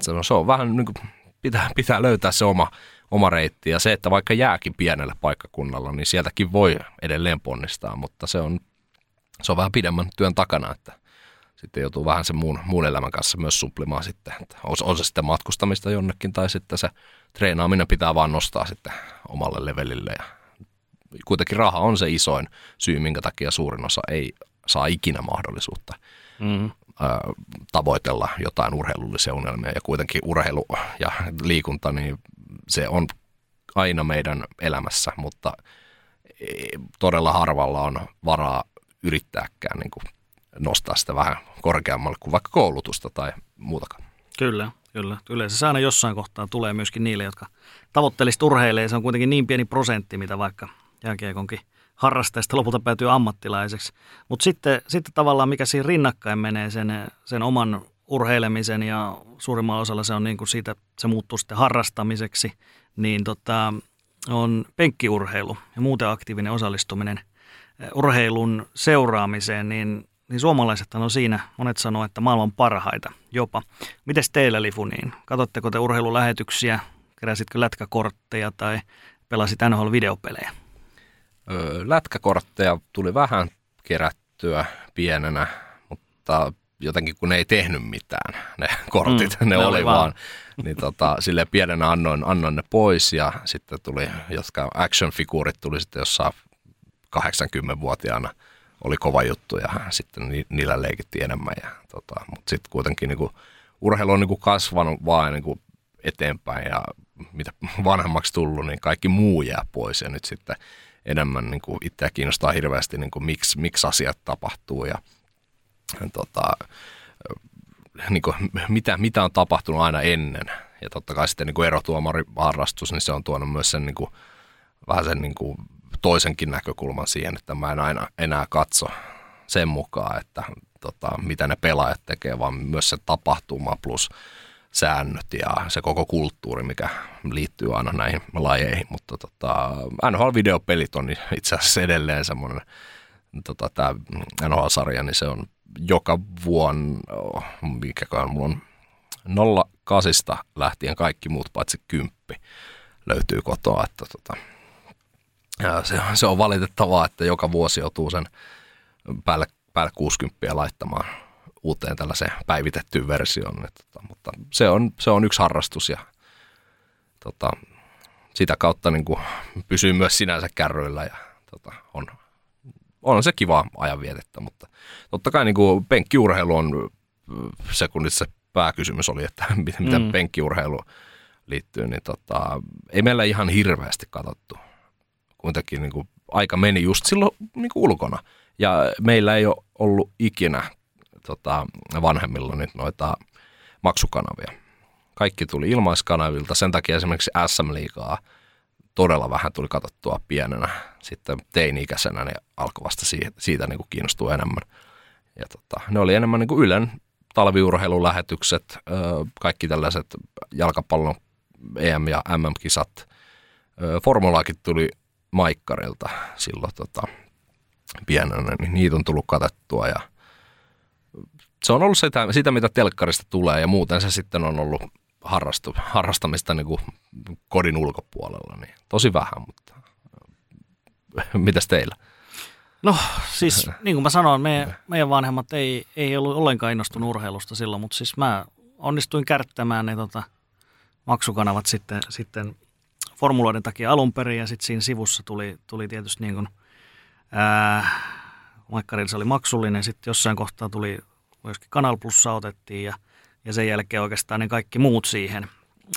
Se, on, se on vähän niin kuin, pitää, pitää löytää se oma, oma reitti. Ja se, että vaikka jääkin pienelle paikkakunnalla, niin sieltäkin voi edelleen ponnistaa, mutta se on, se on vähän pidemmän työn takana, että sitten joutuu vähän sen muun, muun elämän kanssa myös suplimaan sitten. Että on, on se sitten matkustamista jonnekin tai sitten se treenaaminen pitää vaan nostaa sitten omalle levelille. Ja kuitenkin raha on se isoin syy, minkä takia suurin osa ei saa ikinä mahdollisuutta mm-hmm. tavoitella jotain urheilullisia unelmia. Ja kuitenkin urheilu ja liikunta, niin se on aina meidän elämässä, mutta e, todella harvalla on varaa yrittääkään niin kuin nostaa sitä vähän korkeammalle kuin vaikka koulutusta tai muutakaan. Kyllä, kyllä. Yleensä se aina jossain kohtaa tulee myöskin niille, jotka tavoittelisivat urheilee. Se on kuitenkin niin pieni prosentti, mitä vaikka jääkiekonkin harrastajista lopulta päätyy ammattilaiseksi. Mutta sitten, sitten tavallaan mikä siinä rinnakkain menee sen, sen oman urheilemisen ja suurimmalla osalla se on niin kuin siitä, se muuttuu sitten harrastamiseksi, niin tota, on penkkiurheilu ja muuten aktiivinen osallistuminen urheilun seuraamiseen, niin niin suomalaiset on siinä, monet sanoo, että maailman parhaita jopa. Mites teillä Lifu, niin katsotteko te urheilulähetyksiä, keräsitkö lätkäkortteja tai pelasit NHL-videopelejä? Lätkäkortteja tuli vähän kerättyä pienenä, mutta jotenkin kun ne ei tehnyt mitään, ne kortit, mm, ne, ne oli vaan, vaan niin tota, silleen pienenä annoin, annoin ne pois ja sitten tuli, jotka action-figuurit tuli sitten jossain 80-vuotiaana – oli kova juttu ja sitten ni, niillä leikittiin enemmän. Ja, tota, mutta sitten kuitenkin niin kuin, urheilu on niin kuin kasvanut vaan niin kuin eteenpäin ja mitä vanhemmaksi tullut, niin kaikki muu jää pois ja nyt sitten enemmän niin kuin itseä kiinnostaa hirveästi, niin kuin miksi, miksi asiat tapahtuu ja, tota, niin kuin, mitä, mitä on tapahtunut aina ennen. Ja totta kai sitten niin erotuomariharrastus, niin se on tuonut myös sen niin kuin, vähän sen niin kuin toisenkin näkökulman siihen, että mä en aina enää katso sen mukaan, että tota, mitä ne pelaajat tekee, vaan myös se tapahtuma plus säännöt ja se koko kulttuuri, mikä liittyy aina näihin lajeihin. Mutta tota, NHL-videopelit on itse asiassa edelleen semmoinen, tota, tämä NHL-sarja, niin se on joka vuonna, oh, mikäkään mulla on 08 lähtien kaikki muut paitsi kymppi löytyy kotoa, että tota, se, se on valitettavaa, että joka vuosi joutuu sen päälle, päälle 60 laittamaan uuteen tällaiseen päivitettyyn versioon. Että, tota, mutta se on, se on yksi harrastus ja tota, sitä kautta niin kuin pysyy myös sinänsä kärryillä ja tota, on, on se kiva ajanvietettä, mutta totta kai niin kuin penkkiurheilu on se, kun se pääkysymys oli, että miten mm. penkkiurheilu liittyy, niin tota, ei meillä ihan hirveästi katsottu kuitenkin niin kuin aika meni just silloin niin kuin ulkona. Ja meillä ei ole ollut ikinä tota, vanhemmilla nyt noita maksukanavia. Kaikki tuli ilmaiskanavilta, sen takia esimerkiksi SM-liigaa todella vähän tuli katsottua pienenä. Sitten teini-ikäisenä ne alkoi vasta siitä, siitä niin kiinnostua enemmän. Ja tota, ne oli enemmän niin kuin Ylen talviurheilulähetykset, kaikki tällaiset jalkapallon EM- ja MM-kisat. Formulaakin tuli Maikkarilta silloin tota, pienenä, niin niitä on tullut katettua ja se on ollut sitä, sitä, mitä telkkarista tulee ja muuten se sitten on ollut harrastu, harrastamista niin kuin kodin ulkopuolella, niin tosi vähän, mutta mitäs teillä? No siis niin kuin mä sanoin, me, meidän vanhemmat ei, ei ollut ollenkaan innostunut urheilusta silloin, mutta siis mä onnistuin kärttämään ne tota, maksukanavat sitten, sitten formuloiden takia alun perin ja sitten siinä sivussa tuli, tuli tietysti niin kuin, ää, Maikkarilla se oli maksullinen, sitten jossain kohtaa tuli myöskin Kanal Plussa otettiin ja, ja sen jälkeen oikeastaan ne kaikki muut siihen.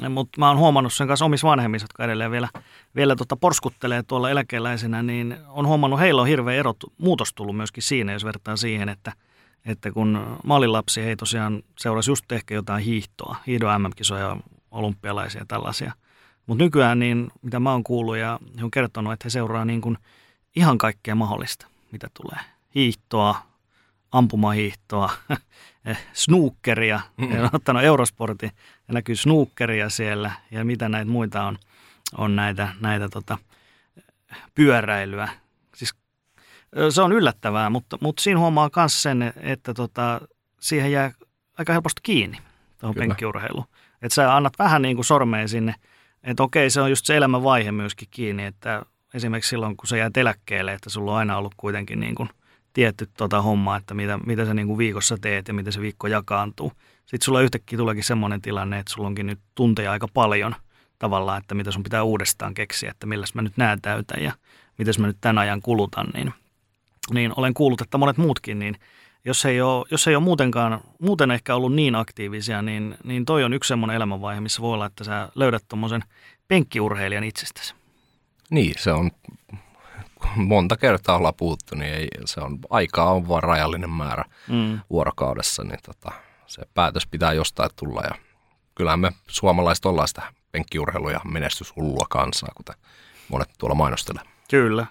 Mutta mä oon huomannut sen kanssa omissa vanhemmissa, jotka edelleen vielä, vielä tota porskuttelee tuolla eläkeläisenä, niin on huomannut, heillä on hirveä ero, muutos tullut myöskin siinä, jos vertaa siihen, että, että kun mä olin lapsi, he tosiaan seurasi just ehkä jotain hiihtoa, hiihdon MM-kisoja, olympialaisia ja tällaisia. Mutta nykyään, niin, mitä mä oon kuullut ja he on kertonut, että he seuraa niin kuin ihan kaikkea mahdollista, mitä tulee. Hiihtoa, ampumahiihtoa, snookeria, mm. on ottanut Eurosportin ja näkyy snookeria siellä ja mitä näitä muita on, on näitä, näitä tota, pyöräilyä. Siis, se on yllättävää, mutta, mutta siinä huomaa myös sen, että tota, siihen jää aika helposti kiinni tuohon penkkiurheiluun. Että sä annat vähän niin kuin sormeen sinne, että okei, se on just se elämänvaihe myöskin kiinni, että esimerkiksi silloin, kun sä jäät eläkkeelle, että sulla on aina ollut kuitenkin niin kuin – tietty tota homma, että mitä, mitä sä niin kuin viikossa teet ja miten se viikko jakaantuu. Sitten sulla yhtäkkiä tuleekin semmoinen tilanne, että sulla onkin nyt tunteja aika paljon tavallaan, että mitä sun pitää uudestaan keksiä, että milläs mä nyt nää täytän ja miten mä nyt tämän ajan kulutan, niin, niin olen kuullut, että monet muutkin, niin jos ei ole, jos ei ole muutenkaan, muuten ehkä ollut niin aktiivisia, niin, niin toi on yksi semmoinen elämänvaihe, missä voi olla, että sä löydät tuommoisen penkkiurheilijan itsestäsi. Niin, se on monta kertaa ollaan puhuttu, niin ei, se on, aikaa on vain rajallinen määrä mm. vuorokaudessa, niin tota, se päätös pitää jostain tulla ja kyllähän me suomalaiset ollaan sitä penkkiurheilu- ja menestyshullua kansaa, kuten monet tuolla mainostelee. Kyllä,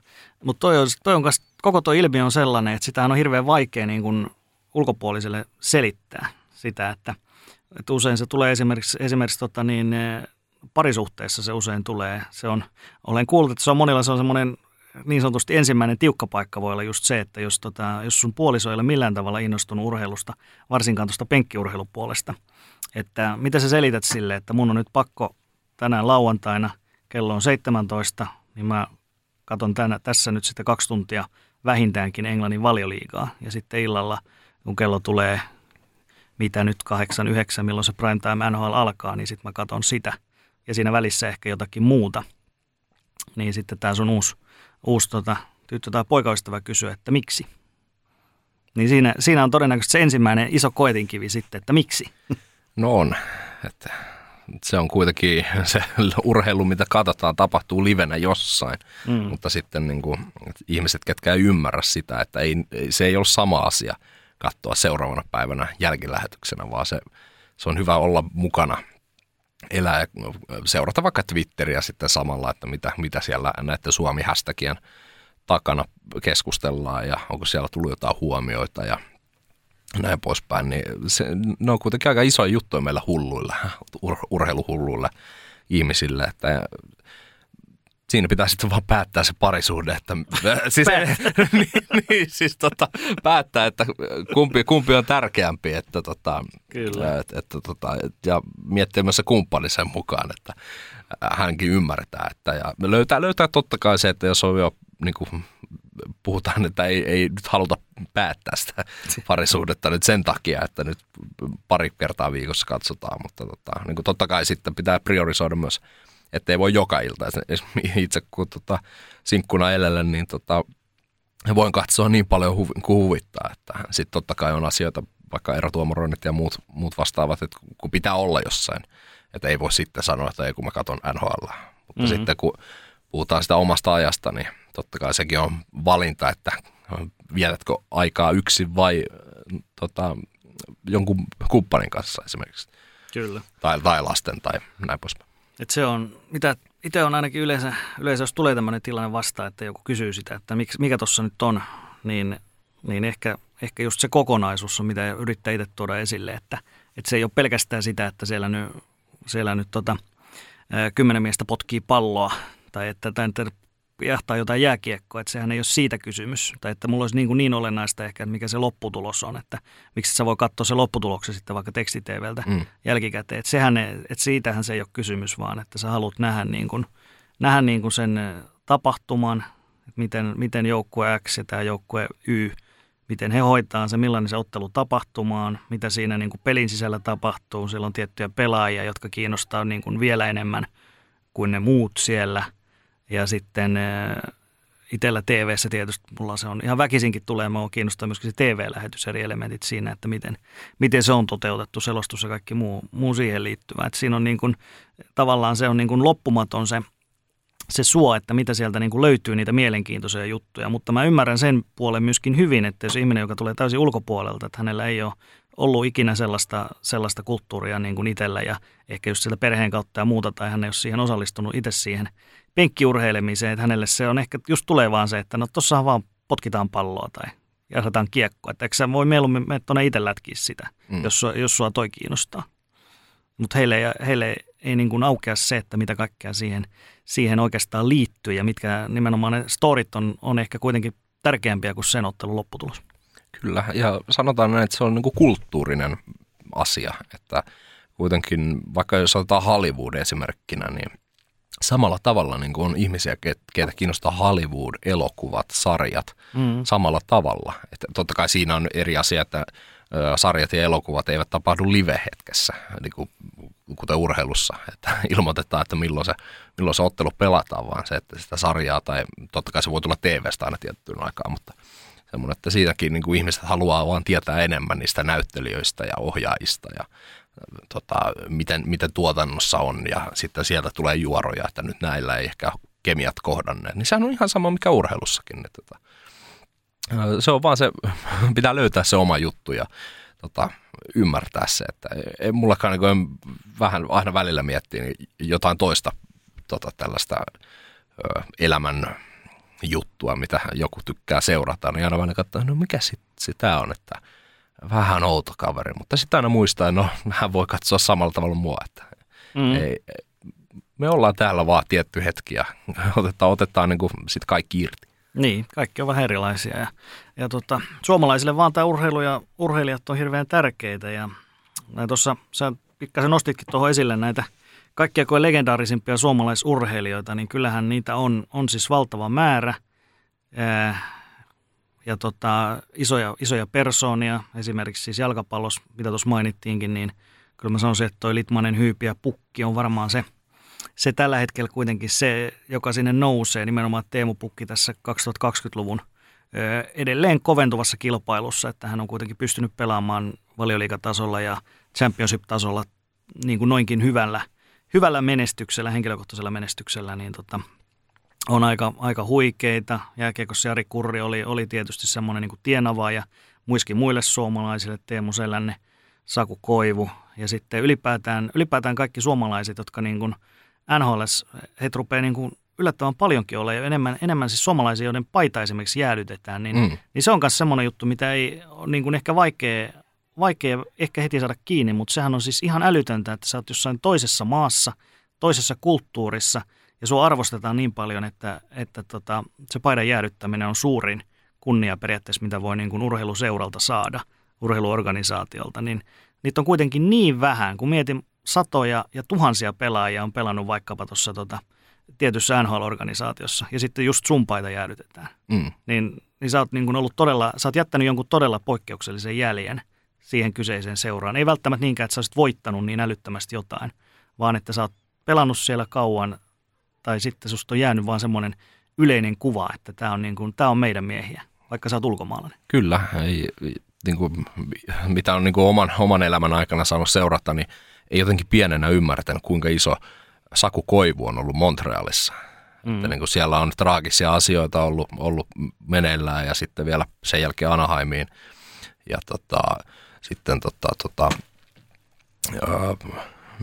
mutta toi on, toi on kas, koko tuo ilmiö on sellainen, että sitä on hirveän vaikea niin kuin ulkopuoliselle selittää sitä, että, että usein se tulee esimerkiksi, esimerkiksi tota niin, parisuhteessa se usein tulee. Se on, olen kuullut, että se on monilla se on semmoinen niin sanotusti ensimmäinen tiukka paikka voi olla just se, että jos, tota, jos sun puoliso ei ole millään tavalla innostunut urheilusta, varsinkaan tuosta penkkiurheilupuolesta, että mitä sä selität sille, että mun on nyt pakko tänään lauantaina, kello on 17, niin mä katon tänä, tässä nyt sitten kaksi tuntia vähintäänkin Englannin valioliigaa. Ja sitten illalla, kun kello tulee mitä nyt 8, 9, milloin se prime time NHL alkaa, niin sitten mä katon sitä. Ja siinä välissä ehkä jotakin muuta. Niin sitten tämä sun uusi uusi tota, tyttö tai poikaystävä kysyy, että miksi. Niin siinä, siinä on todennäköisesti se ensimmäinen iso koetinkivi sitten, että miksi. No on, että se on kuitenkin se urheilu, mitä katsotaan, tapahtuu livenä jossain, mm. mutta sitten niin kuin, ihmiset, ketkä ei ymmärrä sitä, että ei, se ei ole sama asia katsoa seuraavana päivänä jälkilähetyksenä, vaan se, se on hyvä olla mukana elää ja seurata vaikka Twitteriä sitten samalla, että mitä, mitä siellä näiden Suomi-hästäkien takana keskustellaan ja onko siellä tullut jotain huomioita ja näin poispäin, niin se, ne on kuitenkin aika iso juttu meillä hulluille, ur, urheiluhulluille ihmisille, että siinä pitää sitten vaan päättää se parisuhde, että siis, niin, niin, siis tota, päättää, että kumpi, kumpi on tärkeämpi, että tota, Kyllä. Et, että tota, ja miettiä myös se kumppani sen mukaan, että hänkin ymmärtää, että ja löytää, löytää totta kai se, että jos on jo niin kuin, puhutaan, että ei, ei nyt haluta päättää sitä parisuhdetta nyt sen takia, että nyt pari kertaa viikossa katsotaan, mutta tota, niin kuin totta kai sitten pitää priorisoida myös että ei voi joka ilta. Itse kun tota, sinkkuna elellä, niin tota, voin katsoa niin paljon huv- kuin huvittaa, että sitten totta kai on asioita, vaikka erotuomaroinnit ja muut, muut vastaavat, että kun pitää olla jossain, että ei voi sitten sanoa, että ei kun mä katson NHL. Mutta mm-hmm. sitten kun puhutaan sitä omasta ajasta, niin totta kai sekin on valinta, että vietätkö aikaa yksin vai tota, jonkun kumppanin kanssa esimerkiksi. Kyllä. Tai, tai lasten tai näin poispäin. Et se on, mitä itse on ainakin yleensä, yleensä, jos tulee tämmöinen tilanne vastaan, että joku kysyy sitä, että miksi, mikä tuossa nyt on, niin niin ehkä, ehkä just se kokonaisuus on, mitä yrittää itse tuoda esille, että, että se ei ole pelkästään sitä, että siellä nyt, siellä nyt tota, kymmenen miestä potkii palloa tai että jahtaa jotain jääkiekkoa, että sehän ei ole siitä kysymys. Tai että mulla olisi niin, kuin niin olennaista ehkä, että mikä se lopputulos on, että miksi sä voi katsoa se lopputuloksen sitten vaikka tekstiteveltä mm. jälkikäteen. Että, sehän ei, että siitähän se ei ole kysymys, vaan että sä haluat nähdä, niin kuin, nähdä niin kuin sen tapahtuman, että miten, miten joukkue X ja tämä joukkue Y, miten he hoitaa se, millainen se ottelu tapahtumaan, mitä siinä niin kuin pelin sisällä tapahtuu. Siellä on tiettyjä pelaajia, jotka kiinnostaa niin kuin vielä enemmän kuin ne muut siellä – ja sitten äh, itsellä tv tietysti mulla se on ihan väkisinkin tulee, mä kiinnostaa myöskin se TV-lähetys eri elementit siinä, että miten, miten se on toteutettu, selostus ja kaikki muu, muu siihen liittyvä. Että siinä on niin kuin, tavallaan se on niin kuin loppumaton se, se suo, että mitä sieltä niin löytyy niitä mielenkiintoisia juttuja, mutta mä ymmärrän sen puolen myöskin hyvin, että jos ihminen, joka tulee täysin ulkopuolelta, että hänellä ei ole ollut ikinä sellaista, sellaista kulttuuria niin kuin itsellä ja ehkä just sieltä perheen kautta ja muuta, tai hän ei ole siihen osallistunut itse siihen penkkiurheilemiseen, että hänelle se on ehkä just tulee vaan se, että no tossahan vaan potkitaan palloa tai jahdataan kiekkoa, että eikö sä voi mieluummin mennä tuonne itse lätkiä sitä, mm. jos, jos sua toi kiinnostaa. Mutta heille, heille ei niin kuin aukea se, että mitä kaikkea siihen, siihen oikeastaan liittyy ja mitkä nimenomaan ne storit on, on ehkä kuitenkin tärkeämpiä kuin sen ottelun lopputulos. Kyllä, ja sanotaan näin, että se on niin kuin kulttuurinen asia, että kuitenkin vaikka jos otetaan Hollywood esimerkkinä, niin samalla tavalla niin kuin on ihmisiä, keitä kiinnostaa Hollywood-elokuvat, sarjat mm. samalla tavalla. Että totta kai siinä on eri asia, että sarjat ja elokuvat eivät tapahdu live-hetkessä, niin kuin, kuten urheilussa, että ilmoitetaan, että milloin se, milloin se ottelu pelataan, vaan se, että sitä sarjaa, tai totta kai se voi tulla TV-stä aina tiettyyn aikaan, mutta semmoinen, että siitäkin niin kuin ihmiset haluaa vaan tietää enemmän niistä näyttelijöistä ja ohjaajista ja tota, miten, miten tuotannossa on ja sitten sieltä tulee juoroja, että nyt näillä ei ehkä kemiat kohdanneet. Niin sehän on ihan sama mikä urheilussakin. Että, tota, se on vaan se, pitää löytää se oma juttu ja tota, ymmärtää se, että ei mullakaan niin vähän aina välillä miettiä niin jotain toista tota, tällaista ö, elämän juttua, mitä joku tykkää seurata, niin aina vaan katsoa, no mikä sitä on, että vähän outo kaveri, mutta sitten aina muistaa, no hän voi katsoa samalla tavalla mua, että mm. ei, me ollaan täällä vaan tietty hetki ja otetaan, otetaan niin sit kaikki irti. Niin, kaikki on vähän erilaisia ja, ja tota, suomalaisille vaan tämä urheilu ja urheilijat on hirveän tärkeitä ja tuossa sä pikkasen nostitkin tuohon esille näitä kaikkia kuin legendaarisimpia suomalaisurheilijoita, niin kyllähän niitä on, on siis valtava määrä. Äh, ja tota, isoja, isoja persoonia, esimerkiksi siis jalkapallossa, mitä tuossa mainittiinkin, niin kyllä mä sanoisin, että toi Litmanen hyypi ja pukki on varmaan se, se tällä hetkellä kuitenkin se, joka sinne nousee, nimenomaan Teemu Pukki tässä 2020-luvun edelleen koventuvassa kilpailussa, että hän on kuitenkin pystynyt pelaamaan valioliikatasolla ja championship-tasolla niin kuin noinkin hyvällä, hyvällä menestyksellä, henkilökohtaisella menestyksellä, niin tota, on aika, aika huikeita. Jääkiekossa Jari Kurri oli, oli tietysti semmoinen niin tienavaaja muiskin muille suomalaisille, Teemu Selänne, Saku Koivu ja sitten ylipäätään, ylipäätään kaikki suomalaiset, jotka niin kuin NHL, heitä rupeaa niin kuin yllättävän paljonkin olla ja enemmän, enemmän siis suomalaisia, joiden paita esimerkiksi jäädytetään, niin, mm. niin se on myös semmoinen juttu, mitä ei ole niin kuin ehkä vaikea, vaikea ehkä heti saada kiinni, mutta sehän on siis ihan älytöntä, että sä oot jossain toisessa maassa, toisessa kulttuurissa – ja sua arvostetaan niin paljon, että, että tota, se paidan jäädyttäminen on suurin kunnia periaatteessa, mitä voi niin kuin urheiluseuralta saada, urheiluorganisaatiolta, niin niitä on kuitenkin niin vähän, kun mietin satoja ja tuhansia pelaajia on pelannut vaikkapa tuossa tota, tietyssä NHL-organisaatiossa, ja sitten just sun paita jäädytetään. Mm. Niin, niin sä oot niin kuin ollut todella, sä oot jättänyt jonkun todella poikkeuksellisen jäljen siihen kyseiseen seuraan. Ei välttämättä niinkään, että sä olisit voittanut niin älyttömästi jotain, vaan että sä oot pelannut siellä kauan, tai sitten susta on jäänyt vaan semmoinen yleinen kuva, että tämä on, niin kuin, tämä on meidän miehiä, vaikka sä oot ulkomaalainen. Kyllä, ei, niin kuin, mitä on niin kuin oman, oman elämän aikana saanut seurata, niin ei jotenkin pienenä ymmärtänyt, kuinka iso Saku Koivu on ollut Montrealissa. Mm. Että niin kuin siellä on traagisia asioita ollut, ollut meneillään ja sitten vielä sen jälkeen Anaheimiin. Ja tota, sitten tota, tota,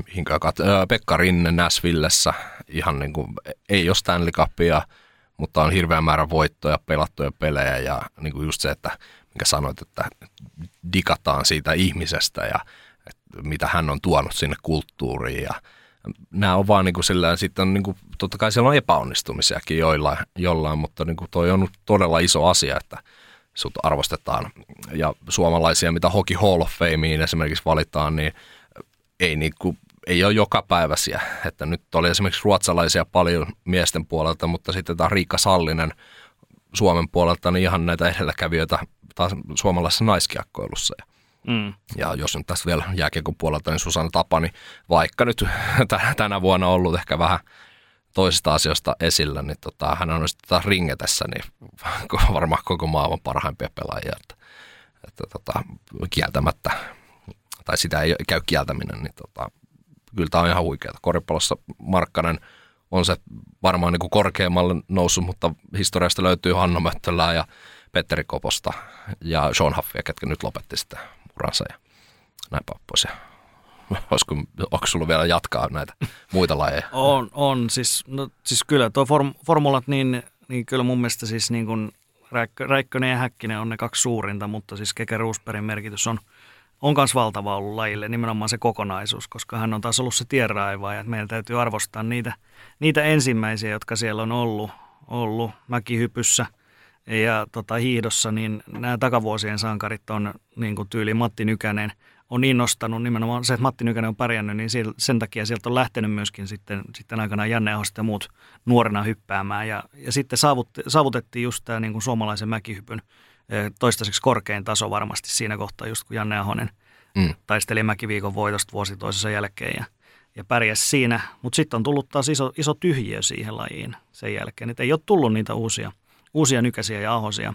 mihinkään kat- Pekka Rinne Näsvillessä, ihan niin kuin, ei ole Stanley Cupia, mutta on hirveän määrä voittoja, pelattuja pelejä ja niin kuin just se, että minkä sanoit, että digataan siitä ihmisestä ja että mitä hän on tuonut sinne kulttuuriin ja nämä on vaan niin kuin sillä, sitten niin kuin, totta kai siellä on epäonnistumisiakin joilla, jollain, mutta niin kuin toi on todella iso asia, että sut arvostetaan. Ja suomalaisia, mitä Hockey Hall of Fameen esimerkiksi valitaan, niin ei, niin kuin, ei ole joka päiväisiä. Että nyt oli esimerkiksi ruotsalaisia paljon miesten puolelta, mutta sitten tämä Riikka Sallinen Suomen puolelta, niin ihan näitä edelläkävijöitä taas suomalaisessa naiskiakkoilussa. Mm. Ja jos nyt tässä vielä jääkiekon puolelta, niin Susanna Tapani, vaikka nyt tänä vuonna ollut ehkä vähän toisista asioista esillä, niin tota, hän on sitten taas ringetessä, niin varmaan koko maailman parhaimpia pelaajia. Että, että tota, kieltämättä, tai sitä ei käy kieltäminen, niin tota, kyllä tämä on ihan huikeaa. Koripallossa Markkanen on se varmaan niin kuin korkeammalle noussut, mutta historiasta löytyy Hanno Möttölää ja Petteri Koposta ja Sean Huffia, ketkä nyt lopetti sitä uransa ja näin pois. Olisiko, onko sulla vielä jatkaa näitä muita lajeja? On, on. Siis, no, siis kyllä tuo form, formulat, niin, niin kyllä mun mielestä siis niin kuin Räikkö, Räikkönen ja Häkkinen on ne kaksi suurinta, mutta siis Keke Roosbergin merkitys on, on myös valtava ollut lajille, nimenomaan se kokonaisuus, koska hän on taas ollut se tienraivaaja, että meidän täytyy arvostaa niitä, niitä ensimmäisiä, jotka siellä on ollut, ollut mäkihypyssä – ja tota, hiihdossa, niin nämä takavuosien sankarit on niin kuin tyyli Matti Nykänen on innostanut nimenomaan se, että Matti Nykänen on pärjännyt, niin sen takia sieltä on lähtenyt myöskin sitten, sitten aikanaan Janne Ahosta ja muut nuorena hyppäämään. Ja, ja sitten saavutettiin just tämä niin kuin suomalaisen mäkihypyn toistaiseksi korkein taso varmasti siinä kohtaa, just kun Janne Ahonen mm. taisteli mäkiviikon voitosta vuosi toisensa jälkeen ja, ja pärjäsi siinä. Mutta sitten on tullut taas iso, iso tyhjiö siihen lajiin sen jälkeen, että ei ole tullut niitä uusia – uusia nykäisiä ja ahosia.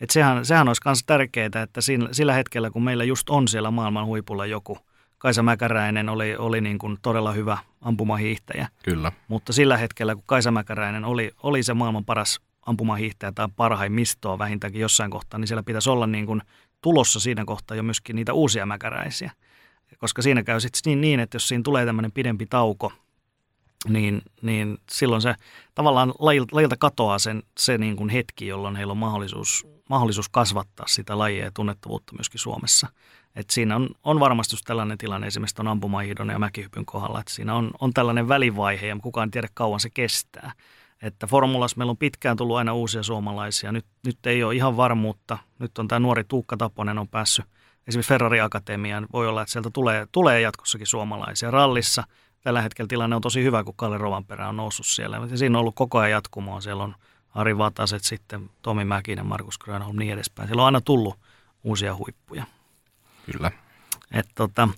Et sehän, sehän olisi myös tärkeää, että sillä, sillä hetkellä, kun meillä just on siellä maailman huipulla joku, Kaisa Mäkäräinen oli, oli niin kuin todella hyvä ampumahiihtäjä. Kyllä. Mutta sillä hetkellä, kun Kaisa Mäkäräinen oli, oli se maailman paras ampumahiihtäjä parhaimmistoa vähintäänkin jossain kohtaa, niin siellä pitäisi olla niin kuin tulossa siinä kohtaa jo myöskin niitä uusia mäkäräisiä. Koska siinä käy sitten niin, niin, että jos siinä tulee tämmöinen pidempi tauko, niin, niin silloin se tavallaan lajilta katoaa sen, se niin kuin hetki, jolloin heillä on mahdollisuus, mahdollisuus kasvattaa sitä lajia ja tunnettavuutta myöskin Suomessa. Et siinä on, on varmasti tällainen tilanne esimerkiksi tuon ampumahiidon ja mäkihypyn kohdalla, että siinä on, on tällainen välivaihe ja kukaan ei tiedä kauan se kestää. Että formulassa meillä on pitkään tullut aina uusia suomalaisia, nyt, nyt ei ole ihan varmuutta. Nyt on tämä nuori Tuukka Taponen on päässyt esimerkiksi Ferrari Akatemiaan, voi olla, että sieltä tulee, tulee jatkossakin suomalaisia. Rallissa tällä hetkellä tilanne on tosi hyvä, kun Kalle Rovanperä on noussut siellä. Ja siinä on ollut koko ajan jatkumoa. Siellä on Ari Vataset, sitten Tomi Mäkinen, Markus Grönholm, niin edespäin. Siellä on aina tullut uusia huippuja. Kyllä. Et tota,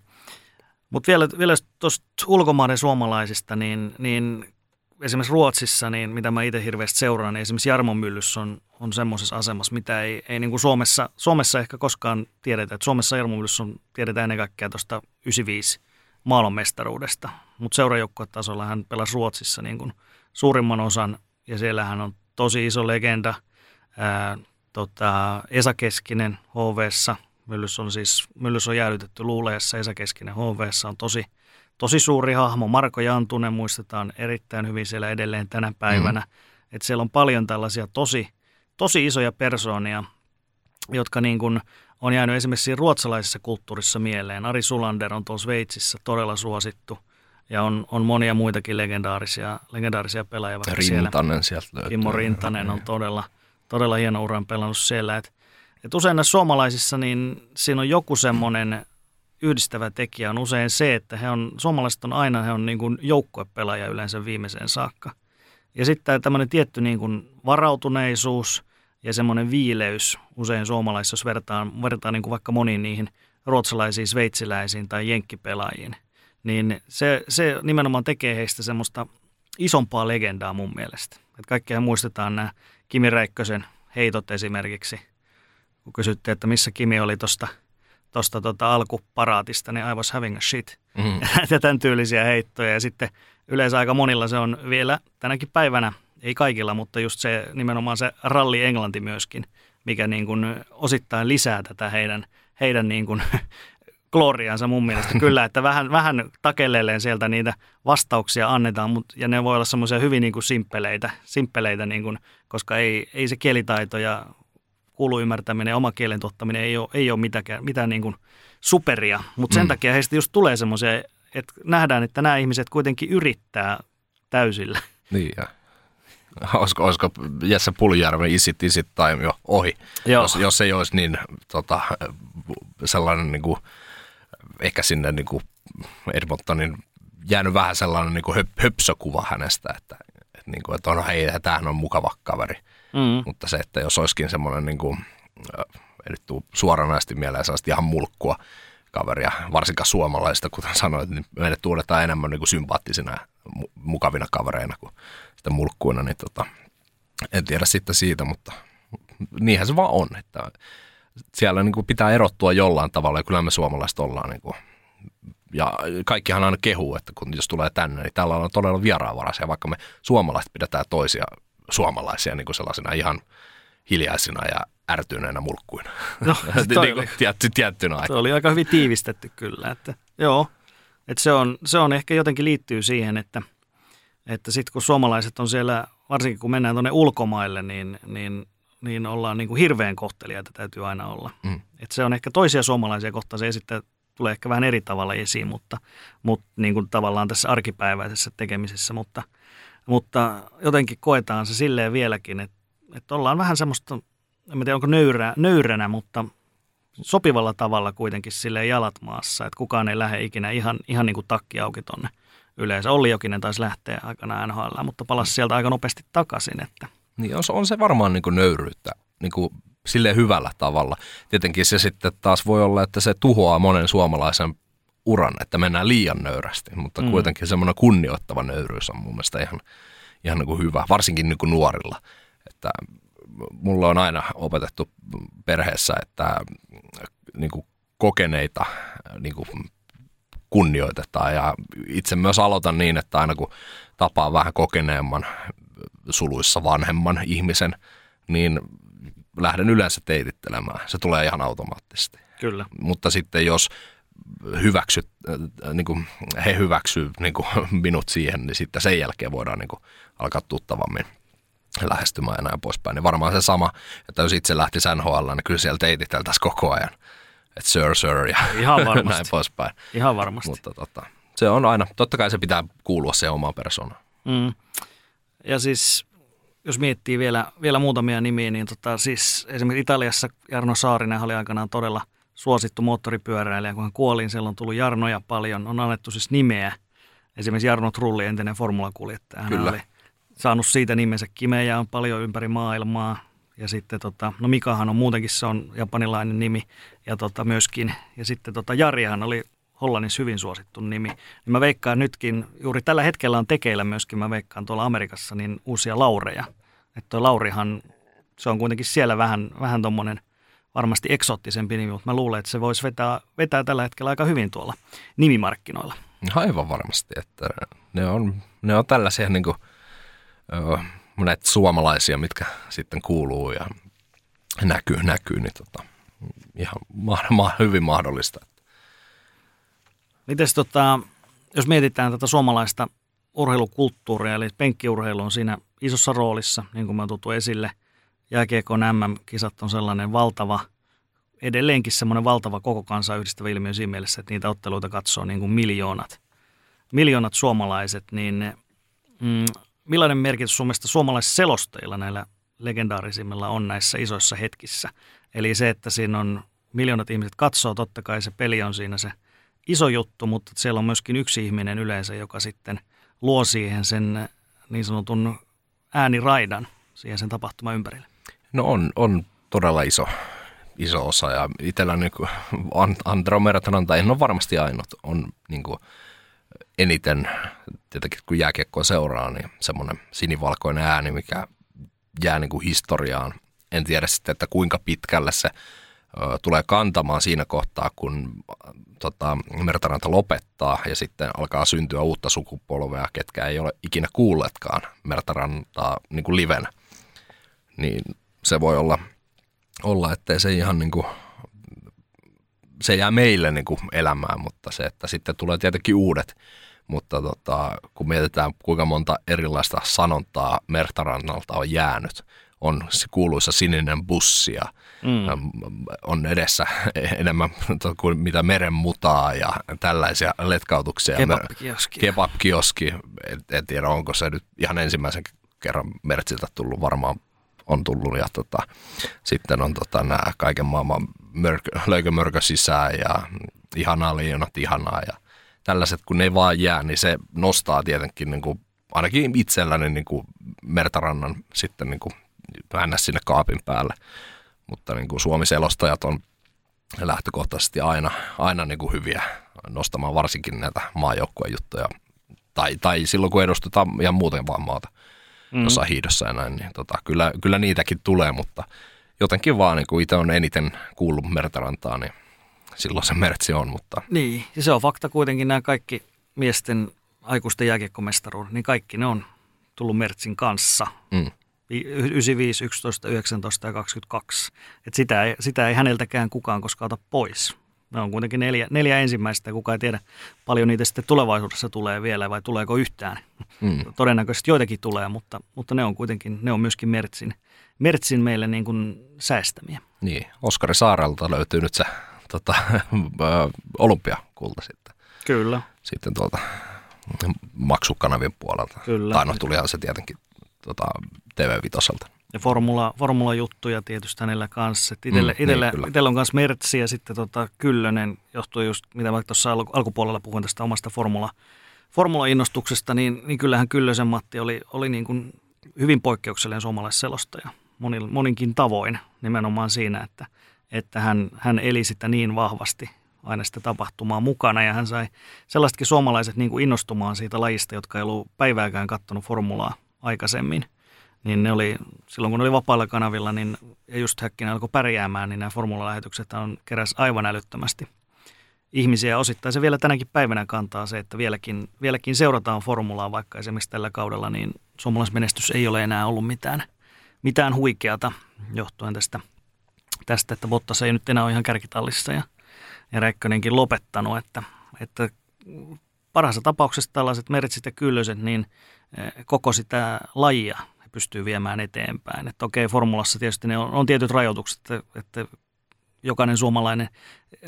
mutta vielä, vielä tuosta ulkomaiden suomalaisista, niin, niin esimerkiksi Ruotsissa, niin mitä mä itse hirveästi seuraan, niin esimerkiksi Jarmo Myllys on, on semmoisessa asemassa, mitä ei, ei niin kuin Suomessa, Suomessa ehkä koskaan tiedetä. Et Suomessa Jarmo Myllys on, tiedetään ennen kaikkea tuosta 95 maailmanmestaruudesta. Mutta seurajoukkuetasolla hän pelasi Ruotsissa niin kuin suurimman osan, ja siellä hän on tosi iso legenda. Ää, tota, Esa Keskinen HVssa, Myllys on siis Myllys on jäädytetty luuleessa, Esa Keskinen HVssa on tosi, tosi suuri hahmo. Marko Jantunen muistetaan erittäin hyvin siellä edelleen tänä päivänä. Mm. Että siellä on paljon tällaisia tosi, tosi isoja persoonia, jotka niin kuin on jäänyt esimerkiksi ruotsalaisessa kulttuurissa mieleen. Ari Sulander on tuossa Sveitsissä todella suosittu ja on, on monia muitakin legendaarisia, legendaarisia pelaajia. Rintanen sieltä löytyy. Kimmo Rintanen on todella, todella hieno uran pelannut siellä. Et, et usein näissä suomalaisissa niin siinä on joku semmoinen yhdistävä tekijä on usein se, että he on, suomalaiset on aina he on niin kuin joukkuepelaaja yleensä viimeiseen saakka. Ja sitten tämmöinen tietty niin kuin varautuneisuus – ja semmoinen viileys usein suomalaisissa, jos vertaan, vertaan niin kuin vaikka moniin niihin ruotsalaisiin, sveitsiläisiin tai jenkkipelaajiin, niin se, se nimenomaan tekee heistä semmoista isompaa legendaa mun mielestä. Että kaikkea muistetaan nämä Kimi Räikkösen heitot esimerkiksi. Kun kysyttiin, että missä Kimi oli tuosta tosta tota alkuparaatista, niin I was having a shit. Mm. ja tämän tyylisiä heittoja. Ja sitten yleensä aika monilla se on vielä tänäkin päivänä ei kaikilla, mutta just se nimenomaan se ralli Englanti myöskin, mikä niin kuin osittain lisää tätä heidän, heidän niin kuin gloriansa mun mielestä kyllä, että vähän, vähän takelleen sieltä niitä vastauksia annetaan, mutta, ja ne voi olla semmoisia hyvin niin kuin simppeleitä, simppeleitä niin kuin, koska ei, ei se kielitaito ja kuulun ymmärtäminen ja oma kielen tuottaminen ei ole, ei ole mitään, mitään niin kuin superia, mutta sen mm. takia heistä just tulee semmoisia, että nähdään, että nämä ihmiset kuitenkin yrittää täysillä. Niin, ja olisiko, olisiko Jesse Puljärven isit isit time jo ohi, Joo. Jos, jos ei olisi niin tota, sellainen niin kuin, ehkä sinne niin kuin Edmontonin jäänyt vähän sellainen niin kuin höp, höpsökuva hänestä, että, että, niin kuin, että on, hei, tämähän on mukava kaveri. Mm. Mutta se, että jos olisikin semmoinen, niin kuin, ei nyt tule suoranaisesti mieleen sellaista ihan mulkkua kaveria, varsinkaan suomalaista, kuten sanoit, niin meidät tuodetaan enemmän niin kuin sympaattisina mukavina kavereina kuin sitä mulkkuina, niin tota, en tiedä sitten siitä, mutta niinhän se vaan on, että siellä niin kuin pitää erottua jollain tavalla ja kyllä me suomalaiset ollaan niin kuin, ja kaikkihan aina kehuu, että kun jos tulee tänne, niin täällä on todella vieraanvaraisia, vaikka me suomalaiset pidetään toisia suomalaisia niin kuin sellaisena ihan hiljaisina ja ärtyneenä mulkkuina. No, niin kuin tietty, tiettynä Se oli aika hyvin tiivistetty kyllä, että joo. Että se, on, se on ehkä jotenkin liittyy siihen, että, että sitten kun suomalaiset on siellä, varsinkin kun mennään tuonne ulkomaille, niin, niin, niin ollaan niin kuin hirveän kohteliaita täytyy aina olla. Mm. Et se on ehkä toisia suomalaisia kohtaan, se esittää, tulee ehkä vähän eri tavalla esiin, mutta, mutta niin kuin tavallaan tässä arkipäiväisessä tekemisessä, mutta, mutta jotenkin koetaan se silleen vieläkin, että, että ollaan vähän semmoista, en tiedä onko nöyrä, nöyränä, mutta sopivalla tavalla kuitenkin sille jalat maassa, että kukaan ei lähde ikinä ihan, ihan niin kuin takki auki tonne yleensä. Olli Jokinen taisi lähteä aikana NHL, mutta palasi sieltä aika nopeasti takaisin. Että. Niin on, on se varmaan niin kuin nöyryyttä niin kuin silleen hyvällä tavalla. Tietenkin se sitten taas voi olla, että se tuhoaa monen suomalaisen uran, että mennään liian nöyrästi, mutta mm. kuitenkin semmoinen kunnioittava nöyryys on mun mielestä ihan, ihan niin kuin hyvä, varsinkin niin kuin nuorilla. Että mulla on aina opetettu perheessä, että niin kuin kokeneita niin kuin kunnioitetaan ja itse myös aloitan niin, että aina kun tapaa vähän kokeneemman suluissa vanhemman ihmisen, niin lähden yleensä teitittelemään. Se tulee ihan automaattisesti. Kyllä. Mutta sitten jos hyväksyt, äh, niin kuin he hyväksyy niin kuin minut siihen, niin sitten sen jälkeen voidaan niin kuin alkaa tuttavammin lähestymään ja näin poispäin. Niin varmaan se sama, että jos itse lähti NHL, niin kyllä siellä teititeltäisiin koko ajan. Että sir, sir ja Ihan varmasti. näin poispäin. Ihan varmasti. Mutta tota, se on aina, totta kai se pitää kuulua se omaan persoonaan. Mm. Ja siis jos miettii vielä, vielä muutamia nimiä, niin tota, siis esimerkiksi Italiassa Jarno Saarinen oli aikanaan todella suosittu moottoripyöräilijä. Kun hän kuoli, siellä on tullut Jarnoja paljon. On annettu siis nimeä. Esimerkiksi Jarno Trulli, entinen formulakuljettaja. Hän Kyllä. oli saanut siitä nimensä kimejä on paljon ympäri maailmaa. Ja sitten tota, no Mikahan on muutenkin, se on japanilainen nimi. Ja tota myöskin, ja sitten tota Jarihan oli Hollannissa hyvin suosittu nimi. Niin mä veikkaan nytkin, juuri tällä hetkellä on tekeillä myöskin, mä veikkaan tuolla Amerikassa, niin uusia laureja. Että toi Laurihan, se on kuitenkin siellä vähän, vähän tuommoinen varmasti eksoottisempi nimi, mutta mä luulen, että se voisi vetää, vetää tällä hetkellä aika hyvin tuolla nimimarkkinoilla. Aivan varmasti, että ne on, ne on tällaisia niin kuin, näitä suomalaisia, mitkä sitten kuuluu ja näkyy, näkyy niin tota, ihan ma- ma- hyvin mahdollista. Mites tota, jos mietitään tätä suomalaista urheilukulttuuria, eli penkkiurheilu on siinä isossa roolissa, niin kuin mä tuttu esille. Jääkiekon MM-kisat on sellainen valtava, edelleenkin semmoinen valtava koko kansaa yhdistävä ilmiö siinä mielessä, että niitä otteluita katsoo niin kuin miljoonat, miljoonat suomalaiset, niin mm, millainen merkitys sun mielestä suomalaisselostajilla näillä legendaarisimmilla on näissä isoissa hetkissä? Eli se, että siinä on miljoonat ihmiset katsoo, totta kai se peli on siinä se iso juttu, mutta siellä on myöskin yksi ihminen yleensä, joka sitten luo siihen sen niin sanotun ääniraidan siihen sen tapahtuma ympärille. No on, on todella iso, iso osa ja itsellä niin Andromeda tai en ole varmasti ainut, on niin kuin eniten, tietenkin kun jääkiekkoa seuraa, niin semmoinen sinivalkoinen ääni, mikä jää niin kuin historiaan. En tiedä sitten, että kuinka pitkälle se tulee kantamaan siinä kohtaa, kun tota, Mertaranta lopettaa ja sitten alkaa syntyä uutta sukupolvea, ketkä ei ole ikinä kuulleetkaan Mertarantaa niin kuin livenä. Niin se voi olla, olla ettei se ihan niin kuin, se jää meille niin kuin elämään, mutta se, että sitten tulee tietenkin uudet. Mutta tota, kun mietitään, kuinka monta erilaista sanontaa Mertarannalta on jäänyt on se kuuluisa sininen bussi ja mm. on edessä enemmän kuin mitä meren mutaa ja tällaisia letkautuksia. Kebab-kioski. Kebab-kioski. En, en tiedä, onko se nyt ihan ensimmäisen kerran Mertsiltä tullut, varmaan on tullut. Ja tota, sitten on tota, nämä kaiken maailman mörkö, löykö sisään ja ihanaa liionat ihanaa ja tällaiset, kun ne vaan jää, niin se nostaa tietenkin niin kuin, ainakin itselläni niin kuin Mertarannan sitten niin kuin, sinne kaapin päälle. Mutta niin kuin Suomi-selostajat on lähtökohtaisesti aina, aina niin kuin hyviä nostamaan varsinkin näitä maajoukkueen juttuja. Tai, tai silloin, kun edustetaan ihan muuten vaan maata mm. jossain hiidossa ja näin, niin tota, kyllä, kyllä niitäkin tulee, mutta jotenkin vaan niin kuin itse on eniten kuullut Mertarantaa, niin silloin se mertsi on. Mutta... Niin, ja se on fakta kuitenkin nämä kaikki miesten aikuisten jääkiekkomestaruudet, niin kaikki ne on tullut Mertsin kanssa. Mm. 95, 11, 19 ja 22. Et sitä, ei, sitä ei häneltäkään kukaan koskaan ota pois. Ne on kuitenkin neljä, neljä ensimmäistä ja kukaan ei tiedä paljon niitä sitten tulevaisuudessa tulee vielä vai tuleeko yhtään. Mm. Todennäköisesti joitakin tulee, mutta, mutta ne on kuitenkin, ne on myöskin Mertsin, Mertsin meille niin kuin säästämiä. Niin, Oskari Saarelta löytyy nyt se tota, olympiakulta sitten. Kyllä. Sitten tuolta maksukanavien puolelta. Kyllä. Tai no tulihan se tietenkin tota, TV5. Ja formula, formula-juttuja tietysti hänellä kanssa. Itelle, mm, itelle, niin, itelle on myös Mertsi ja sitten tota Kyllönen, johtuu just, mitä vaikka tuossa al- alkupuolella puhuin tästä omasta formula, formula-innostuksesta, niin, niin kyllähän Kyllösen Matti oli, oli niin kuin hyvin poikkeuksellinen suomalaisselostaja monin, moninkin tavoin nimenomaan siinä, että, että hän, hän eli sitä niin vahvasti aina sitä tapahtumaa mukana ja hän sai sellaisetkin suomalaiset niin kuin innostumaan siitä lajista, jotka ei ollut päivääkään kattonut formulaa aikaisemmin. Niin ne oli, silloin kun ne oli vapailla kanavilla, niin ja just Häkkinen alkoi pärjäämään, niin nämä formulalähetykset on keräs aivan älyttömästi ihmisiä. Osittain se vielä tänäkin päivänä kantaa se, että vieläkin, vieläkin seurataan formulaa, vaikka esimerkiksi tällä kaudella, niin suomalaismenestys ei ole enää ollut mitään, mitään huikeata johtuen tästä, tästä, että Bottas ei nyt enää ole ihan kärkitallissa ja, ja Räikkönenkin lopettanut, että, että parhaassa tapauksessa tällaiset mertsit ja kyllöset, niin eh, koko sitä lajia pystyy viemään eteenpäin. Että okei, formulassa tietysti ne on, on tietyt rajoitukset, että, että jokainen suomalainen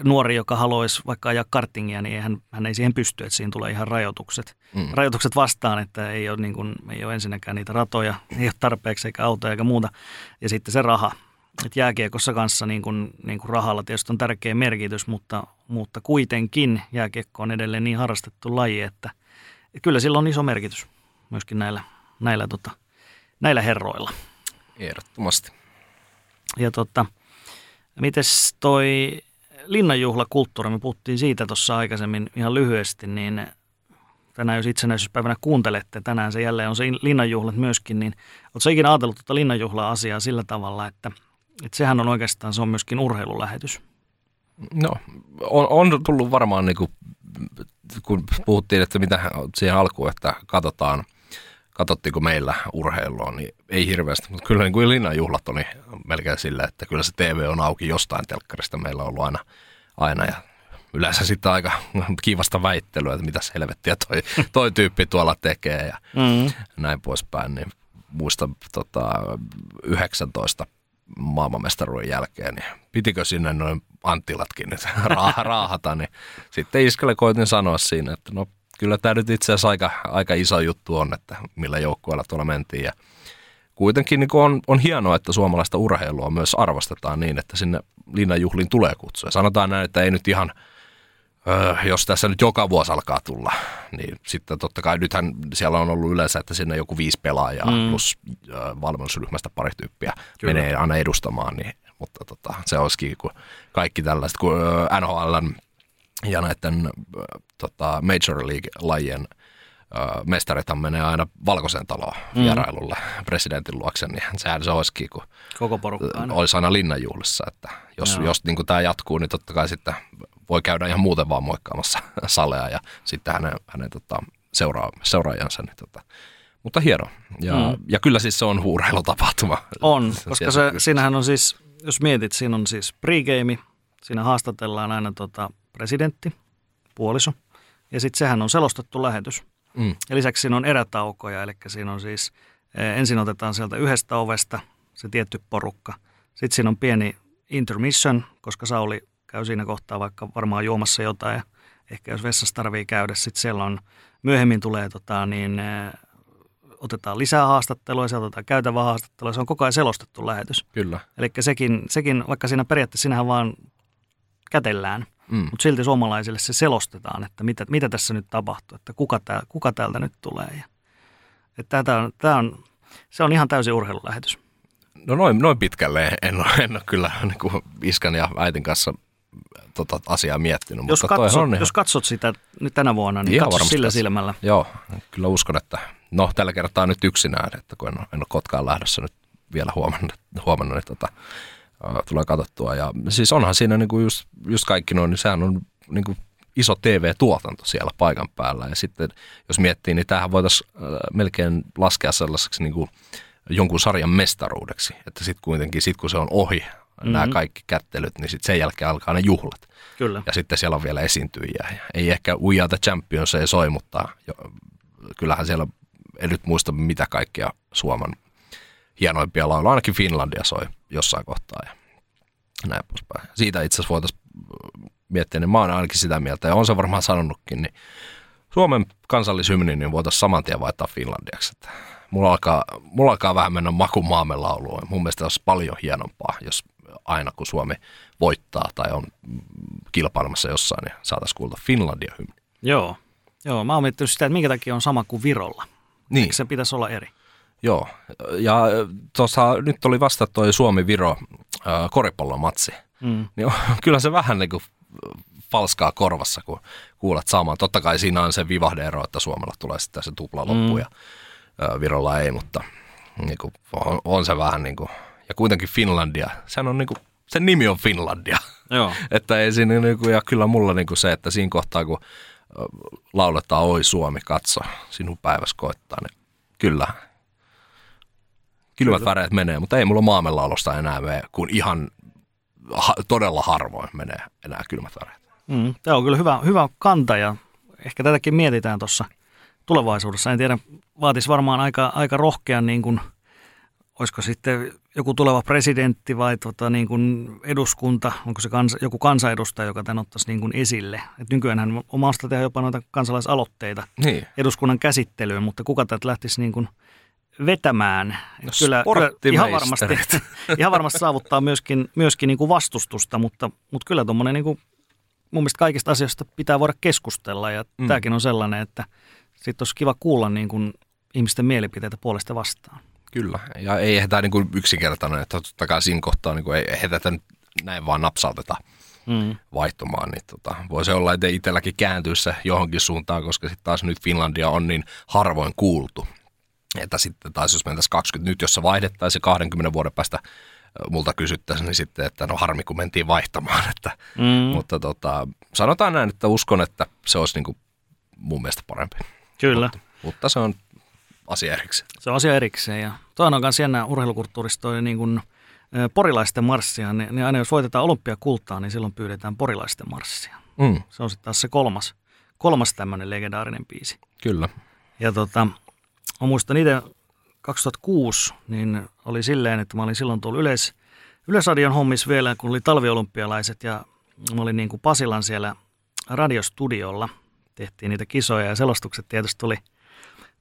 nuori, joka haluaisi vaikka ajaa kartingia, niin hän, hän ei siihen pysty, että siinä tulee ihan rajoitukset. Mm. Rajoitukset vastaan, että ei ole, niin kuin, ei ole ensinnäkään niitä ratoja, ei ole tarpeeksi eikä autoja eikä muuta. Ja sitten se raha. Et jääkiekossa kanssa niin kuin, niin kuin rahalla tietysti on tärkeä merkitys, mutta, mutta kuitenkin jääkiekko on edelleen niin harrastettu laji, että, että kyllä sillä on iso merkitys myöskin näillä, näillä, tota, näillä herroilla. Ehdottomasti. Ja tota, mites toi linnanjuhlakulttuuri, me puhuttiin siitä tuossa aikaisemmin ihan lyhyesti, niin tänään jos itsenäisyyspäivänä kuuntelette, tänään se jälleen on se linnanjuhlat myöskin, niin oletko ikinä ajatellut tuota linnanjuhla-asiaa sillä tavalla, että, että sehän on oikeastaan, se on myöskin urheilulähetys? No, on, on tullut varmaan, niin kuin, kun puhuttiin, että mitä siihen alkuun, että katsotaan, katsottiinko meillä urheilua, niin ei hirveästi, mutta kyllä niin kuin linnanjuhlat oli melkein sillä, että kyllä se TV on auki jostain telkkarista meillä on ollut aina, aina ja yleensä sitten aika kiivasta väittelyä, että mitä helvettiä toi, toi tyyppi tuolla tekee ja mm. näin poispäin, niin muistan tota, 19 maailmanmestaruuden jälkeen, niin pitikö sinne noin Anttilatkin nyt raahata, niin sitten Iskelle koitin sanoa siinä, että no kyllä tämä nyt itse asiassa aika, aika iso juttu on, että millä joukkueella tuolla mentiin ja kuitenkin niin on, on hienoa, että suomalaista urheilua myös arvostetaan niin, että sinne linnanjuhliin tulee kutsua. Sanotaan näin, että ei nyt ihan, öö, jos tässä nyt joka vuosi alkaa tulla, niin sitten totta kai nythän siellä on ollut yleensä, että sinne joku viisi pelaajaa mm. plus öö, valmennusryhmästä pari tyyppiä Kyllä. menee aina edustamaan, niin, mutta tota, se olisikin kun kaikki tällaiset, kun NHLn ja näiden tota, Major League-lajien mestarithan menee aina valkoiseen taloon mm. vierailulle presidentin luokse, niin sehän se olisikin, kun Koko porukka aina. olisi aina linnanjuhlissa. Että jos, jos niin tämä jatkuu, niin totta kai sitten voi käydä ihan muuten vaan moikkaamassa salea ja sitten hänen, hänen tota, seuraa, seuraajansa. Niin tota. Mutta hieno. Ja, mm. ja kyllä siis se on huurheilutapahtuma. On, koska se, siinähän on siis, jos mietit, siinä on siis pregame, siinä haastatellaan aina tota presidentti, puoliso, ja sitten sehän on selostettu lähetys. Mm. Ja lisäksi siinä on erätaukoja, eli siinä on siis, eh, ensin otetaan sieltä yhdestä ovesta se tietty porukka. Sitten siinä on pieni intermission, koska Sauli käy siinä kohtaa vaikka varmaan juomassa jotain ja ehkä jos vessassa tarvii käydä, sitten siellä on, myöhemmin tulee tota, niin, ä, otetaan lisää haastattelua, sieltä otetaan käytävää haastattelua, se on koko ajan selostettu lähetys. Kyllä. Eli sekin, sekin, vaikka siinä periaatteessa sinähän vaan kätellään, Mm. mutta silti suomalaisille se selostetaan, että mitä, mitä tässä nyt tapahtuu, että kuka, tää, kuka täältä nyt tulee. Ja, että tämä on, tämä on, se on ihan täysin urheilulähetys. No noin, noin pitkälle en ole, en ole kyllä niin kuin iskän ja äitin kanssa tota asiaa miettinyt. Jos mutta katsot, on ihan, jos katsot sitä nyt tänä vuonna, niin Ihan katso sillä tässä. silmällä. Joo, kyllä uskon, että no tällä kertaa nyt yksinään, että kun en ole, en ole Kotkaan lähdössä nyt vielä huomannut, huomannut että tota, ää, tulee katsottua. Ja siis onhan siinä niin kuin just, just kaikki noin, niin sehän on niin kuin iso TV-tuotanto siellä paikan päällä. Ja sitten jos miettii, niin tämähän voitaisiin äh, melkein laskea sellaiseksi niin kuin jonkun sarjan mestaruudeksi. Että sitten kuitenkin, sit kun se on ohi, mm-hmm. nämä kaikki kättelyt, niin sitten sen jälkeen alkaa ne juhlat. Kyllä. Ja sitten siellä on vielä esiintyjiä. Ja Ei ehkä We Are the Champions ei soi, mutta jo, kyllähän siellä, en nyt muista mitä kaikkia Suomen hienoimpia lauluja, ainakin Finlandia soi jossain kohtaa ja näin poispäin. Siitä itse asiassa voitaisiin miettiä, niin mä oon ainakin sitä mieltä, ja on se varmaan sanonutkin, niin Suomen kansallishymni niin voitaisiin saman tien vaihtaa Finlandiaksi. Että mulla, alkaa, mulla alkaa vähän mennä maku maamme lauluun. Mun mielestä olisi paljon hienompaa, jos aina kun Suomi voittaa tai on kilpailemassa jossain, niin saataisiin kuulla Finlandia hymni. Joo. Joo, mä oon miettinyt sitä, että minkä takia on sama kuin Virolla. Niin, Eikö se pitäisi olla eri? Joo. Ja tuossa nyt oli vasta toi Suomi-Viro äh, koripallomatsi. Mm. Niin on, kyllä se vähän niin kuin falskaa korvassa, kun kuulet saamaan. Totta kai siinä on se vivahdeero, että Suomella tulee sitten se tupla loppu Mm. ja ö, Virolla ei, mutta niin kuin, on, on, se vähän niin kuin, ja kuitenkin Finlandia, sehän on niin kuin, sen nimi on Finlandia. Joo. että ei siinä niin kuin, ja kyllä mulla niin kuin se, että siinä kohtaa kun ö, lauletaan Oi Suomi, katso, sinun päiväs koittaa, niin kyllä, kylmät Kyllä. väreet menee, mutta ei mulla maamenlaulusta enää mene, kun ihan ha, todella harvoin menee enää kylmät väreet. Mm. Tämä on kyllä hyvä, hyvä kanta ja ehkä tätäkin mietitään tuossa tulevaisuudessa. En tiedä, vaatisi varmaan aika, aika rohkean, niin kuin, olisiko sitten joku tuleva presidentti vai tota, niin kuin eduskunta, onko se kansa, joku kansanedustaja, joka tämän ottaisi niin kuin esille. Et nykyäänhän on mahdollista tehdä jopa noita kansalaisaloitteita Niin, eduskunnan käsittelyyn, mutta kuka tätä lähtisi niin kuin vetämään? Et No kyllä, kyllä ihan varmasti, ihan varmasti saavuttaa myöskin, myöskin niin kuin vastustusta, mutta, mutta kyllä tuommoinen niin kuin, mun mielestä kaikista asioista pitää voida keskustella ja Mm. tämäkin on sellainen, että sitten olisi kiva kuulla niin kuin ihmisten mielipiteitä puolesta vastaan. kyllä. Ja ei ehkä tämä niin kuin yksinkertainen, että totta kai siinä kohtaa niin kuin ei, ei tätä näin vaan napsauteta Mm. vaihtumaan, niin tota, voisi olla, että itselläkin kääntyy se johonkin suuntaan, koska sitten taas nyt Finlandia on niin harvoin kuultu. Että sitten taas jos mentäisiin 20 nyt, jos se vaihdettaisiin ja 20 vuoden päästä multa kysyttäisiin, niin sitten, että no harmi kun mentiin vaihtamaan. Että, Mm. Mutta tota, sanotaan näin, että uskon, että se olisi niin kuin mun mielestä parempi. Kyllä, Mutta, mutta se on asia erikseen. se on asia erikseen. Ja toinen on myös jännä urheilukulttuurista toi niin kuin, porilaisten marssia. Niin, niin aina jos voitetaan olympiakultaa, niin silloin pyydetään porilaisten marssia. Mm, Se on sitten taas se kolmas, kolmas tämmöinen legendaarinen biisi. kyllä. Ja tota, mä muistan itse 2006, niin oli silleen, että mä olin silloin tuolla yleis, Yleisradion hommis vielä, kun oli talviolympialaiset ja mä olin niin kuin Pasilan siellä radiostudiolla. Tehtiin niitä kisoja ja selostukset tietysti tuli,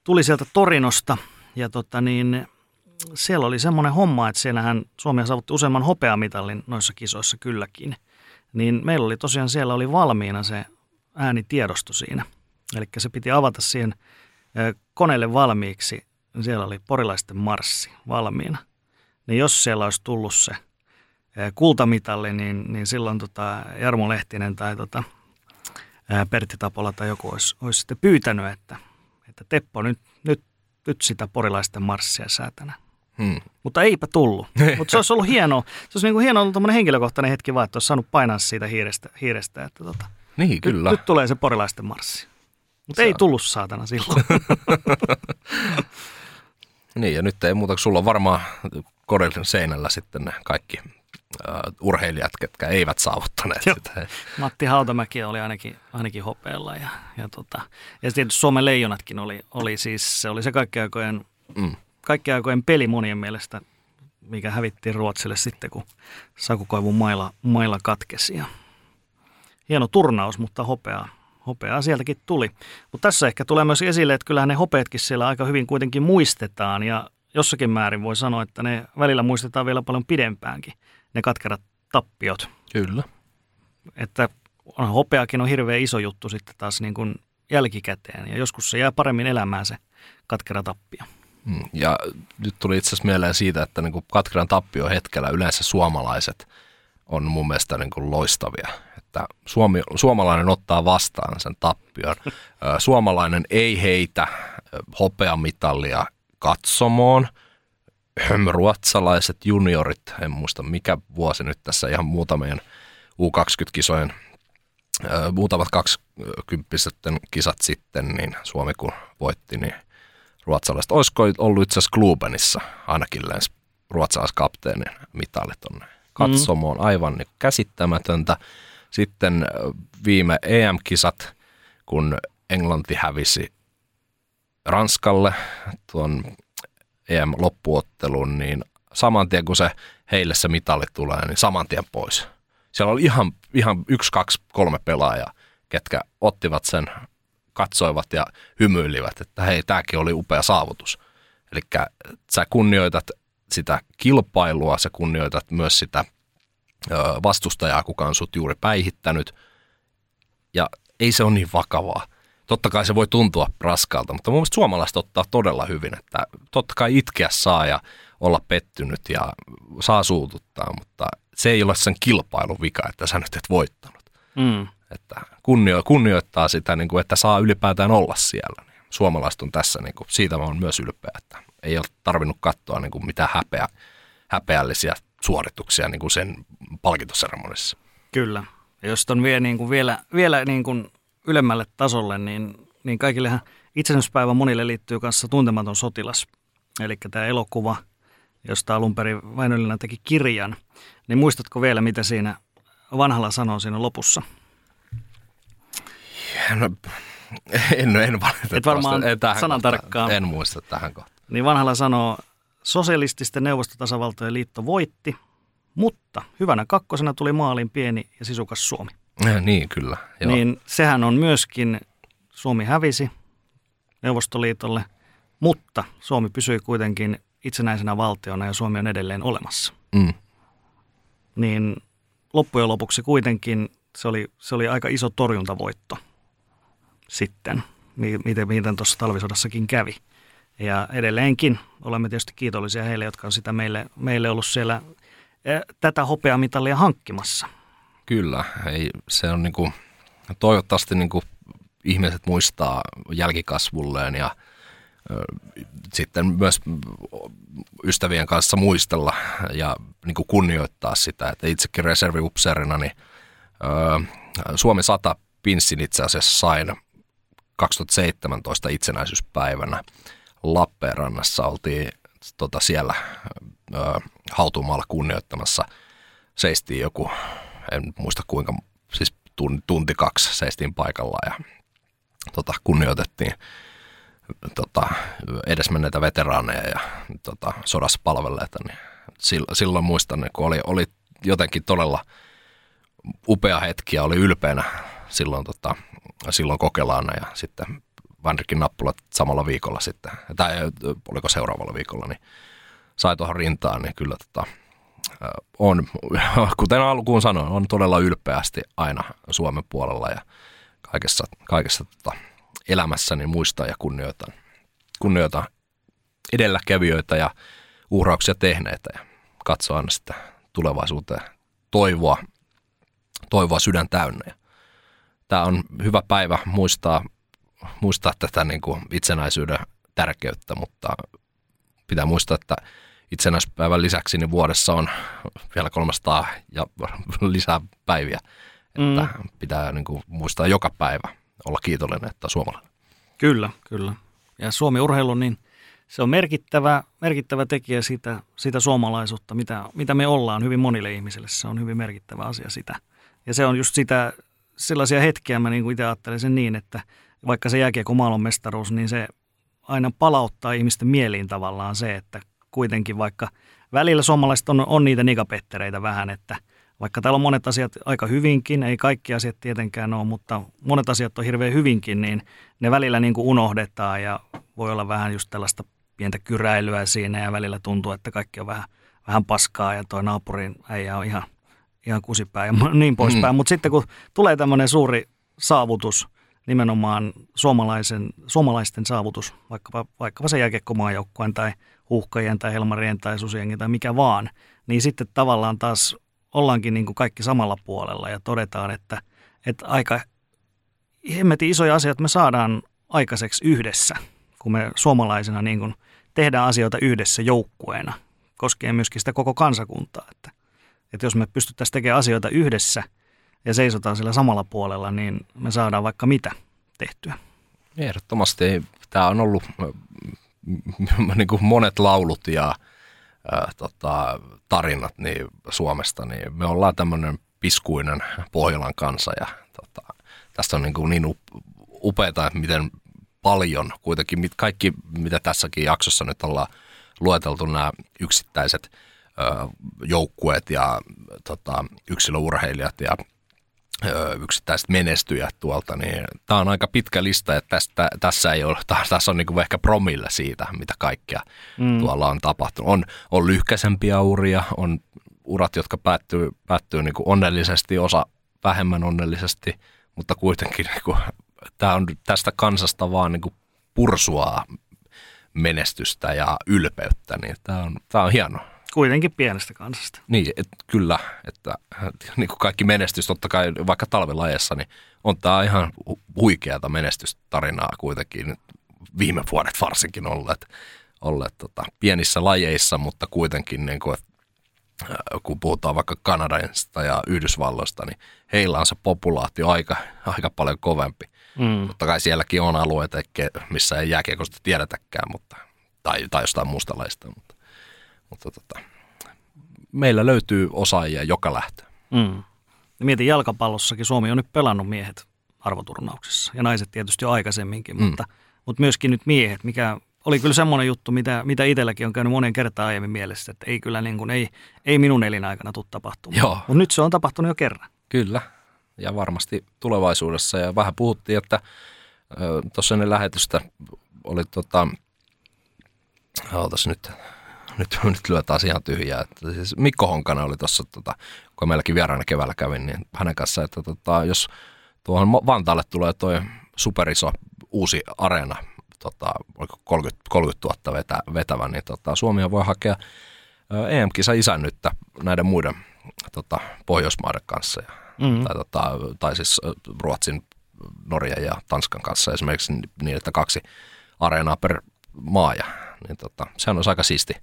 tuli sieltä Torinosta. Ja tota niin, siellä oli semmoinen homma, että siellähän Suomi saavutti useamman hopeamitalin noissa kisoissa kylläkin. Niin meillä oli tosiaan siellä oli valmiina se äänitiedosto siinä. Eli se piti avata siihen koneelle valmiiksi. Siellä oli porilaisten marssi valmiina. Niin jos siellä olisi tullut se kultamitalli, niin, niin silloin tota Jarmo Lehtinen tai tota, Pertti Tapola tai joku olisi, olisi sitten pyytänyt, että, että Teppo nyt, nyt, nyt sitä porilaisten marssia säätänä. Hmm. Mutta eipä tullut. Mutta se olisi ollut hieno, se olisi niin kuin hieno ollut henkilökohtainen hetki vaan, että olisi saanut painaa siitä hiirestä, hiirestä että tota, Niin, kyllä. nyt, nyt tulee se porilaisten marssi. Mutta ei on. tullut saatana silloin. Niin, ja nyt ei muuta, kuin sulla on varmaan kodin seinällä sitten ne kaikki uh, urheilijat, ketkä eivät saavuttaneet Joo. sitä. Matti Hautamäki oli ainakin, ainakin hopeella ja, ja, tota, ja sitten tietysti Suomen leijonatkin oli, oli siis, se oli se kaikki aikojen, Mm. kaikki aikojen peli monien mielestä. mikä hävittiin Ruotsille sitten, kun Sakukoivun mailla, mailla katkesi. Ja hieno turnaus, mutta hopeaa, hopeaa sieltäkin tuli. Mutta tässä ehkä tulee myös esille, että kyllähän ne hopeetkin siellä aika hyvin kuitenkin muistetaan ja jossakin määrin voi sanoa, että ne välillä muistetaan vielä paljon pidempäänkin, ne katkerat tappiot. Kyllä. Että onhan hopeakin on hirveän iso juttu sitten taas niin kuin jälkikäteen ja joskus se jää paremmin elämään se katkera tappio. Mm, ja nyt tuli itse asiassa mieleen siitä, että niin kuin katkeran tappio hetkellä yleensä suomalaiset on mun mielestä niin kuin loistavia. Että Suomi, suomalainen ottaa vastaan sen tappion. Suomalainen ei heitä hopeamitalia katsomoon. Ruotsalaiset juniorit, en muista mikä vuosi nyt tässä ihan muutamien U20-kisojen muutamat kaksikymppiset kisat sitten, niin Suomi kun voitti, niin ruotsalaiset. Olisiko ollut itse asiassa Klubenissa ainakin lens ruotsalaiskapteenin mitalit tonne katsomoon. Mm. Aivan niin käsittämätöntä. Sitten viime EM-kisat, kun Englanti hävisi Ranskalle tuon EM-loppuottelun, niin saman tien kun se heille se mitali tulee, niin saman tien pois. Siellä oli ihan, ihan yksi, kaksi, kolme pelaajaa, ketkä ottivat sen, katsoivat ja hymyilivät, että hei, tämäkin oli upea saavutus. Eli sä kunnioitat sitä kilpailua, sä kunnioitat myös sitä vastustajaa, kuka on sut juuri päihittänyt. Ja ei se ole niin vakavaa. Totta kai se voi tuntua raskalta, mutta mun mielestä suomalaiset ottaa todella hyvin, että totta kai itkeä saa ja olla pettynyt ja saa suututtaa, mutta se ei ole sen kilpailun vika, että sä nyt et voittanut. Mm. Että kunnio, kunnioittaa sitä, niin kuin, että saa ylipäätään olla siellä. Suomalaiset on tässä, niin kuin, siitä mä oon myös ylpeä, että ei ole tarvinnut katsoa niin kuin, mitään häpeä, häpeällisiä suorituksia niin kuin sen palkintoseremonissa. Kyllä. Ja jos on vie, niin kuin vielä, vielä niin kuin ylemmälle tasolle, niin, niin kaikillehan itsenäispäivä monille liittyy kanssa tuntematon sotilas. Eli tämä elokuva, josta alun perin Väinölinen teki kirjan. Niin muistatko vielä, mitä siinä vanhalla sanoo siinä lopussa? No, en, en valitettavasti. Et varmaan en, tähän sanan kohtaan, tarkkaan. En muista tähän kohtaan. Niin vanhalla sanoo, sosialististen neuvostotasavaltojen liitto voitti, mutta hyvänä kakkosena tuli maalin pieni ja sisukas Suomi. Ja, niin, kyllä. Joo. Niin sehän on myöskin, Suomi hävisi Neuvostoliitolle, mutta Suomi pysyi kuitenkin itsenäisenä valtiona ja Suomi on edelleen olemassa. Mm. Niin loppujen lopuksi kuitenkin se oli, se oli aika iso torjuntavoitto sitten, miten, miten tuossa talvisodassakin kävi. Ja edelleenkin olemme tietysti kiitollisia heille, jotka on sitä meille, meille ollut siellä eh, tätä hopeamitalia hankkimassa. Kyllä, ei, se on niin kuin, toivottavasti niin kuin ihmiset muistaa jälkikasvulleen ja sitten myös ystävien kanssa muistella ja niin kuin kunnioittaa sitä, että itsekin reserviupseerina, niin Suomi 100 pinssin itse asiassa sain 2017 itsenäisyyspäivänä Lappeenrannassa oltiin tota, siellä ö, hautumaalla kunnioittamassa. Seistiin joku, en muista kuinka, siis tunti, kaksi seistiin paikalla ja tota, kunnioitettiin tota, edesmenneitä veteraaneja ja tota, sodassa palvelleita. Niin silloin, silloin muistan, kun oli, oli jotenkin todella upea hetki ja oli ylpeänä silloin, tota, silloin kokelaana ja sitten Vanrikin nappulat samalla viikolla sitten, tai oliko seuraavalla viikolla, niin sai tuohon rintaan, niin kyllä tota, on, kuten alkuun sanoin, on todella ylpeästi aina Suomen puolella ja kaikessa, kaikessa tota, elämässäni muistaa ja kunnioitan, kunnioitan edelläkävijöitä ja uhrauksia tehneitä ja katsoa aina sitä tulevaisuuteen toivoa, toivoa sydän täynnä. Tämä on hyvä päivä muistaa muistaa tätä niin kuin itsenäisyyden tärkeyttä, mutta pitää muistaa, että itsenäispäivän lisäksi niin vuodessa on vielä 300 ja lisää päiviä. Että mm. pitää niin kuin muistaa joka päivä olla kiitollinen, että suomalainen. Kyllä, kyllä. Ja Suomi urheilu, niin se on merkittävä, merkittävä tekijä sitä, sitä suomalaisuutta, mitä, mitä me ollaan hyvin monille ihmisille. Se on hyvin merkittävä asia sitä. Ja se on just sitä, sellaisia hetkiä, mä niin kuin itse ajattelen sen niin, että – vaikka se jääkiekko maailmanmestaruus, niin se aina palauttaa ihmisten mieliin tavallaan se, että kuitenkin vaikka välillä suomalaiset on, on niitä nikapettereitä vähän, että vaikka täällä on monet asiat aika hyvinkin, ei kaikki asiat tietenkään ole, mutta monet asiat on hirveän hyvinkin, niin ne välillä niin kuin unohdetaan ja voi olla vähän just tällaista pientä kyräilyä siinä ja välillä tuntuu, että kaikki on vähän, vähän paskaa ja toi naapurin äijä on ihan, ihan kusipää ja niin poispäin. Mm. Mutta sitten kun tulee tämmöinen suuri saavutus, nimenomaan suomalaisen, suomalaisten saavutus, vaikkapa, vaikkapa se jääkiekkomaajoukkueen tai huuhkajien tai helmarien tai susienkin tai mikä vaan, niin sitten tavallaan taas ollaankin niin kuin kaikki samalla puolella ja todetaan, että, että aika hemmetin isoja asioita me saadaan aikaiseksi yhdessä, kun me suomalaisena niin kuin tehdään asioita yhdessä joukkueena, koskien myöskin sitä koko kansakuntaa. Että, että jos me pystyttäisiin tekemään asioita yhdessä ja seisotaan sillä samalla puolella, niin me saadaan vaikka mitä tehtyä. Ehdottomasti. Tämä on ollut niin kuin monet laulut ja ää, tota, tarinat niin Suomesta, niin me ollaan tämmöinen piskuinen Pohjolan kansa ja tota, tästä on niin, kuin niin upeaa, että miten paljon kuitenkin, mit, kaikki mitä tässäkin jaksossa nyt ollaan lueteltu nämä yksittäiset joukkueet ja tota, yksilöurheilijat ja yksittäiset menestyjät tuolta, niin tämä on aika pitkä lista, että tästä, tässä ei ole, tässä on niin ehkä promille siitä, mitä kaikkea mm. tuolla on tapahtunut. On, on lyhkäisempiä uria, on urat, jotka päättyy, päättyy niin onnellisesti, osa vähemmän onnellisesti, mutta kuitenkin niin kuin, tämä on tästä kansasta vaan niin kuin pursua menestystä ja ylpeyttä, niin tämä on, tämä on hienoa kuitenkin pienestä kansasta. Niin, et, kyllä, että niin kuin kaikki menestys, totta kai vaikka talvilajeissa, niin on tämä ihan huikeata menestystarinaa kuitenkin viime vuodet varsinkin olleet, olleet tota, pienissä lajeissa, mutta kuitenkin niin kuin, kun puhutaan vaikka Kanadasta ja Yhdysvalloista, niin heillä on se populaatio aika, aika paljon kovempi. Mm. Totta kai sielläkin on alueita, missä ei jääkiekosta tiedetäkään, mutta, tai, tai jostain muusta laista, mutta mutta tota, meillä löytyy osaajia joka lähtö. Mm. Mietin jalkapallossakin, Suomi on nyt pelannut miehet arvoturnauksessa ja naiset tietysti jo aikaisemminkin, mm. mutta, mutta myöskin nyt miehet, mikä oli kyllä semmoinen juttu, mitä, mitä itselläkin on käynyt monen kertaan aiemmin mielessä, että ei kyllä niin kuin, ei, ei minun elinaikana tule tapahtumaan. Mutta nyt se on tapahtunut jo kerran. Kyllä, ja varmasti tulevaisuudessa. Ja vähän puhuttiin, että tuossa ennen lähetystä oli tota, nyt nyt, nyt lyö taas ihan tyhjää. Että siis Mikko Honkanen oli tuossa, tota, kun meilläkin vieraana keväällä kävin, niin hänen kanssa, että tota, jos tuohon Vantaalle tulee tuo superiso uusi areena, tota, 30, 30 000 vetä, vetävä, niin tota, Suomi voi hakea EM-kisa isännyttä näiden muiden tota, Pohjoismaiden kanssa. Ja, mm-hmm. tai, tota, tai siis Ruotsin, Norjan ja Tanskan kanssa esimerkiksi niin, että kaksi areenaa per maa. Ja, niin tota, sehän olisi aika siisti,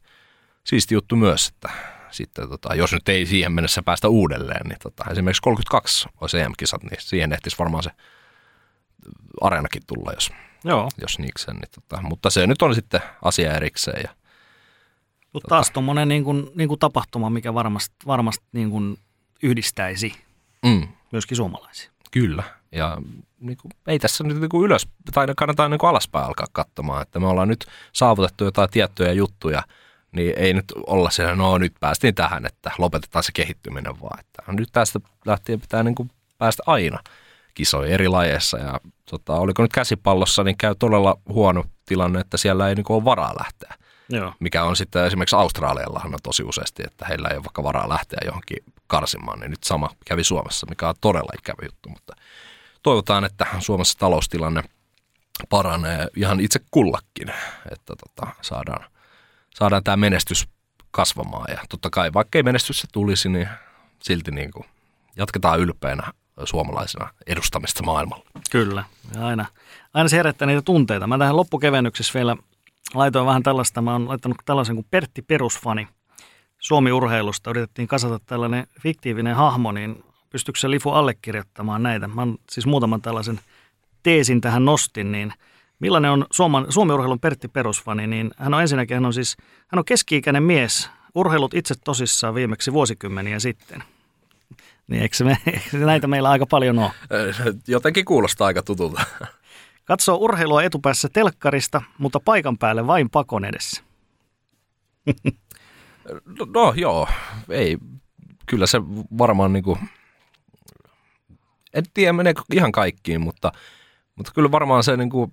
siisti juttu myös, että sitten tota, jos nyt ei siihen mennessä päästä uudelleen, niin tota, esimerkiksi 32 olisi EM-kisat, niin siihen ehtisi varmaan se areenakin tulla, jos, Joo. jos niikseen. Niin tota, mutta se nyt on sitten asia erikseen. Ja, mutta tota, taas tuommoinen niin kuin, niin kuin tapahtuma, mikä varmasti, varmasti niin kuin yhdistäisi mm. myöskin suomalaisia. Kyllä, ja niin kuin, ei tässä nyt niin kuin ylös, tai kannattaa niin kuin alaspäin alkaa katsomaan, että me ollaan nyt saavutettu jotain tiettyjä juttuja – niin ei nyt olla siellä, no nyt päästiin tähän, että lopetetaan se kehittyminen vaan. Että nyt tästä lähtien pitää niin kuin päästä aina kisoihin eri lajeissa ja tota, oliko nyt käsipallossa, niin käy todella huono tilanne, että siellä ei niin kuin ole varaa lähteä. Joo. Mikä on sitten esimerkiksi Australiallahan on tosi useasti, että heillä ei ole vaikka varaa lähteä johonkin karsimaan, niin nyt sama kävi Suomessa, mikä on todella ikävä juttu, mutta toivotaan, että Suomessa taloustilanne paranee ihan itse kullakin, että tota, saadaan – saadaan tämä menestys kasvamaan. Ja totta kai, vaikka ei menestys se tulisi, niin silti niin kuin jatketaan ylpeänä suomalaisena edustamista maailmalla. Kyllä, ja aina, aina se herättää niitä tunteita. Mä tähän loppukevennyksessä vielä laitoin vähän tällaista, mä oon laittanut tällaisen kuin Pertti Perusfani Suomi-urheilusta. Yritettiin kasata tällainen fiktiivinen hahmo, niin pystyykö se Lifu allekirjoittamaan näitä? Mä siis muutaman tällaisen teesin tähän nostin, niin – millainen on Suomen, Suomi-urheilun Pertti Perusfani, niin hän on ensinnäkin, hän on siis, hän on keski-ikäinen mies, urheilut itse tosissaan viimeksi vuosikymmeniä sitten. Niin eikö, me, eikö näitä meillä aika paljon ole? Jotenkin kuulostaa aika tutulta. Katsoo urheilua etupäässä telkkarista, mutta paikan päälle vain pakon edessä. No, no joo, ei. Kyllä se varmaan niin kuin, en tiedä meneekö ihan kaikkiin, mutta, mutta kyllä varmaan se niin kuin,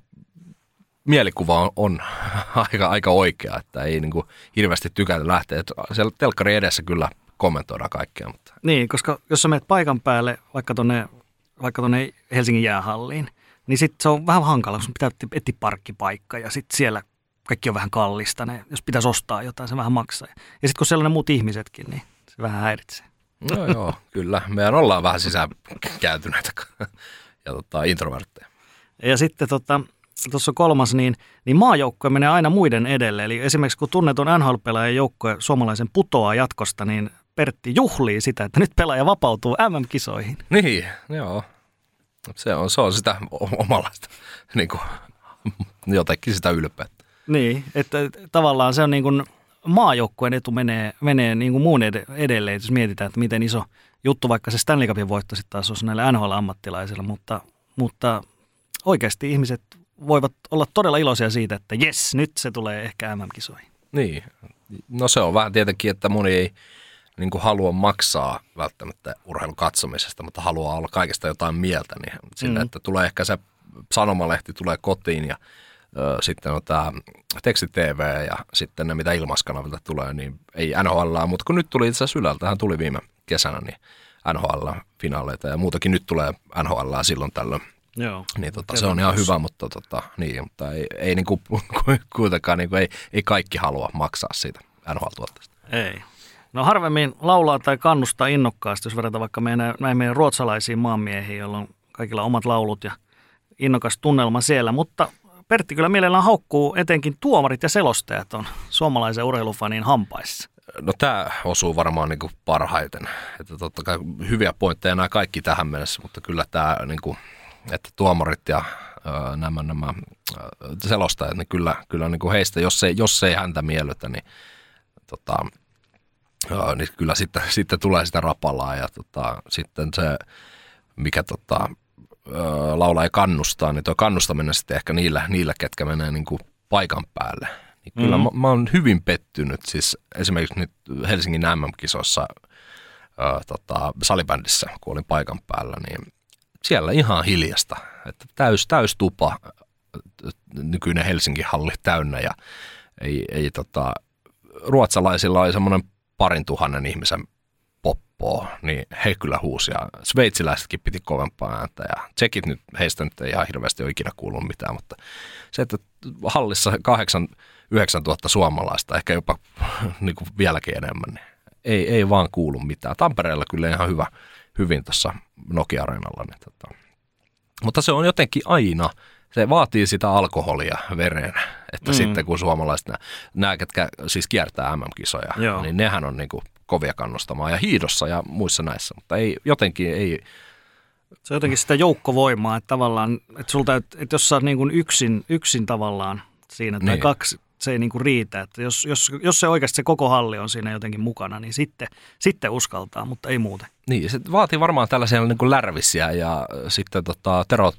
mielikuva on, on aika, aika oikea, että ei niin kuin, hirveästi tykätä lähteä. Että siellä telkkari edessä kyllä kommentoidaan kaikkea. Mutta. Niin, koska jos sä menet paikan päälle vaikka tuonne vaikka tonne Helsingin jäähalliin, niin sitten se on vähän hankala, kun pitää etsiä parkkipaikka ja sitten siellä kaikki on vähän kallista. Ne, jos pitäisi ostaa jotain, se vähän maksaa. Ja sitten kun siellä on ne muut ihmisetkin, niin se vähän häiritsee. No joo, kyllä. Meidän ollaan vähän sisäänkäytyneitä ja tota, introvertteja. Ja sitten tota, tuossa kolmas, niin, niin maajoukkoja menee aina muiden edelle. Eli esimerkiksi kun tunnetun NHL-pelaajan joukkoja suomalaisen putoaa jatkosta, niin Pertti juhlii sitä, että nyt pelaaja vapautuu MM-kisoihin. Niin, joo. Se on, se on sitä omalaista, niin kuin, jotenkin sitä ylpeyttä. Niin, että tavallaan se on niin kuin maajoukkueen etu menee, menee niin kuin muun edelleen, jos mietitään, että miten iso juttu vaikka se Stanley Cupin voitto sitten taas olisi näille NHL-ammattilaisilla, mutta, mutta oikeasti ihmiset voivat olla todella iloisia siitä, että jes, nyt se tulee ehkä MM-kisoihin. Niin, no se on vähän tietenkin, että moni ei niin kuin halua maksaa välttämättä urheilun katsomisesta, mutta haluaa olla kaikesta jotain mieltä, niin sille, mm. että tulee ehkä se sanomalehti tulee kotiin ja ö, sitten on tämä teksti-TV ja sitten ne, mitä ilmaskanavilta tulee, niin ei NHL, mutta kun nyt tuli itse asiassa Ylältähän tuli viime kesänä, niin NHL-finaaleita ja muutakin nyt tulee NHL silloin tällöin. Joo. Niin tota, se on ihan hyvä, mutta, tota, niin, mutta ei, ei niin kuin, kuitenkaan niin kuin, ei, ei kaikki halua maksaa siitä NHL-tuotteesta. Ei. No harvemmin laulaa tai kannustaa innokkaasti, jos verrataan vaikka meidän, näin meidän ruotsalaisiin maanmiehiin, joilla on kaikilla omat laulut ja innokas tunnelma siellä. Mutta Pertti kyllä mielellään haukkuu etenkin tuomarit ja selostajat on suomalaisen urheilufanin hampaissa. No tämä osuu varmaan niin kuin parhaiten. Että totta kai hyviä pointteja nämä kaikki tähän mennessä, mutta kyllä tämä, niin kuin, että tuomarit ja nämä, nämä selostajat, niin kyllä, kyllä niin kuin heistä, jos ei, jos ei häntä miellytä, niin tota, niin kyllä sitten, sitten tulee sitä rapalaa ja tota, sitten se, mikä tota, laulaa ja kannustaa, niin tuo kannustaminen sitten ehkä niillä, niillä ketkä menee niin kuin paikan päälle. Niin kyllä mm-hmm. mä, mä oon hyvin pettynyt, siis esimerkiksi nyt Helsingin MM-kisossa ö, tota, salibändissä, kun olin paikan päällä, niin siellä ihan hiljasta, että täys, täys tupa, nykyinen Helsingin halli täynnä ja ei, ei tota, ruotsalaisilla oli semmoinen parin tuhannen ihmisen poppoa, niin he kyllä huusi ja sveitsiläisetkin piti kovempaa ääntä ja tsekit nyt, heistä nyt ei ihan hirveästi ole ikinä kuullut mitään, mutta se, että hallissa 8 9000 suomalaista, ehkä jopa niin kuin vieläkin enemmän, niin ei, ei vaan kuulu mitään. Tampereella kyllä ihan hyvä, hyvin tuossa Nokia-areenalla. Niin tota. Mutta se on jotenkin aina, se vaatii sitä alkoholia vereen, että mm. sitten kun suomalaiset, nämä, nämä ketkä siis kiertää MM-kisoja, Joo. niin nehän on niin kuin kovia kannustamaan ja hiidossa ja muissa näissä, mutta ei, jotenkin ei... Se on jotenkin sitä joukkovoimaa, että tavallaan, että, sulta, että jos sä oot niin kuin yksin, yksin tavallaan siinä tai niin. kaksi, se ei niin kuin riitä. Että jos, jos, jos se oikeasti se koko halli on siinä jotenkin mukana, niin sitten, sitten uskaltaa, mutta ei muuten. Niin, se vaatii varmaan tällaisia niin kuin lärvisiä ja sitten tota, Tero,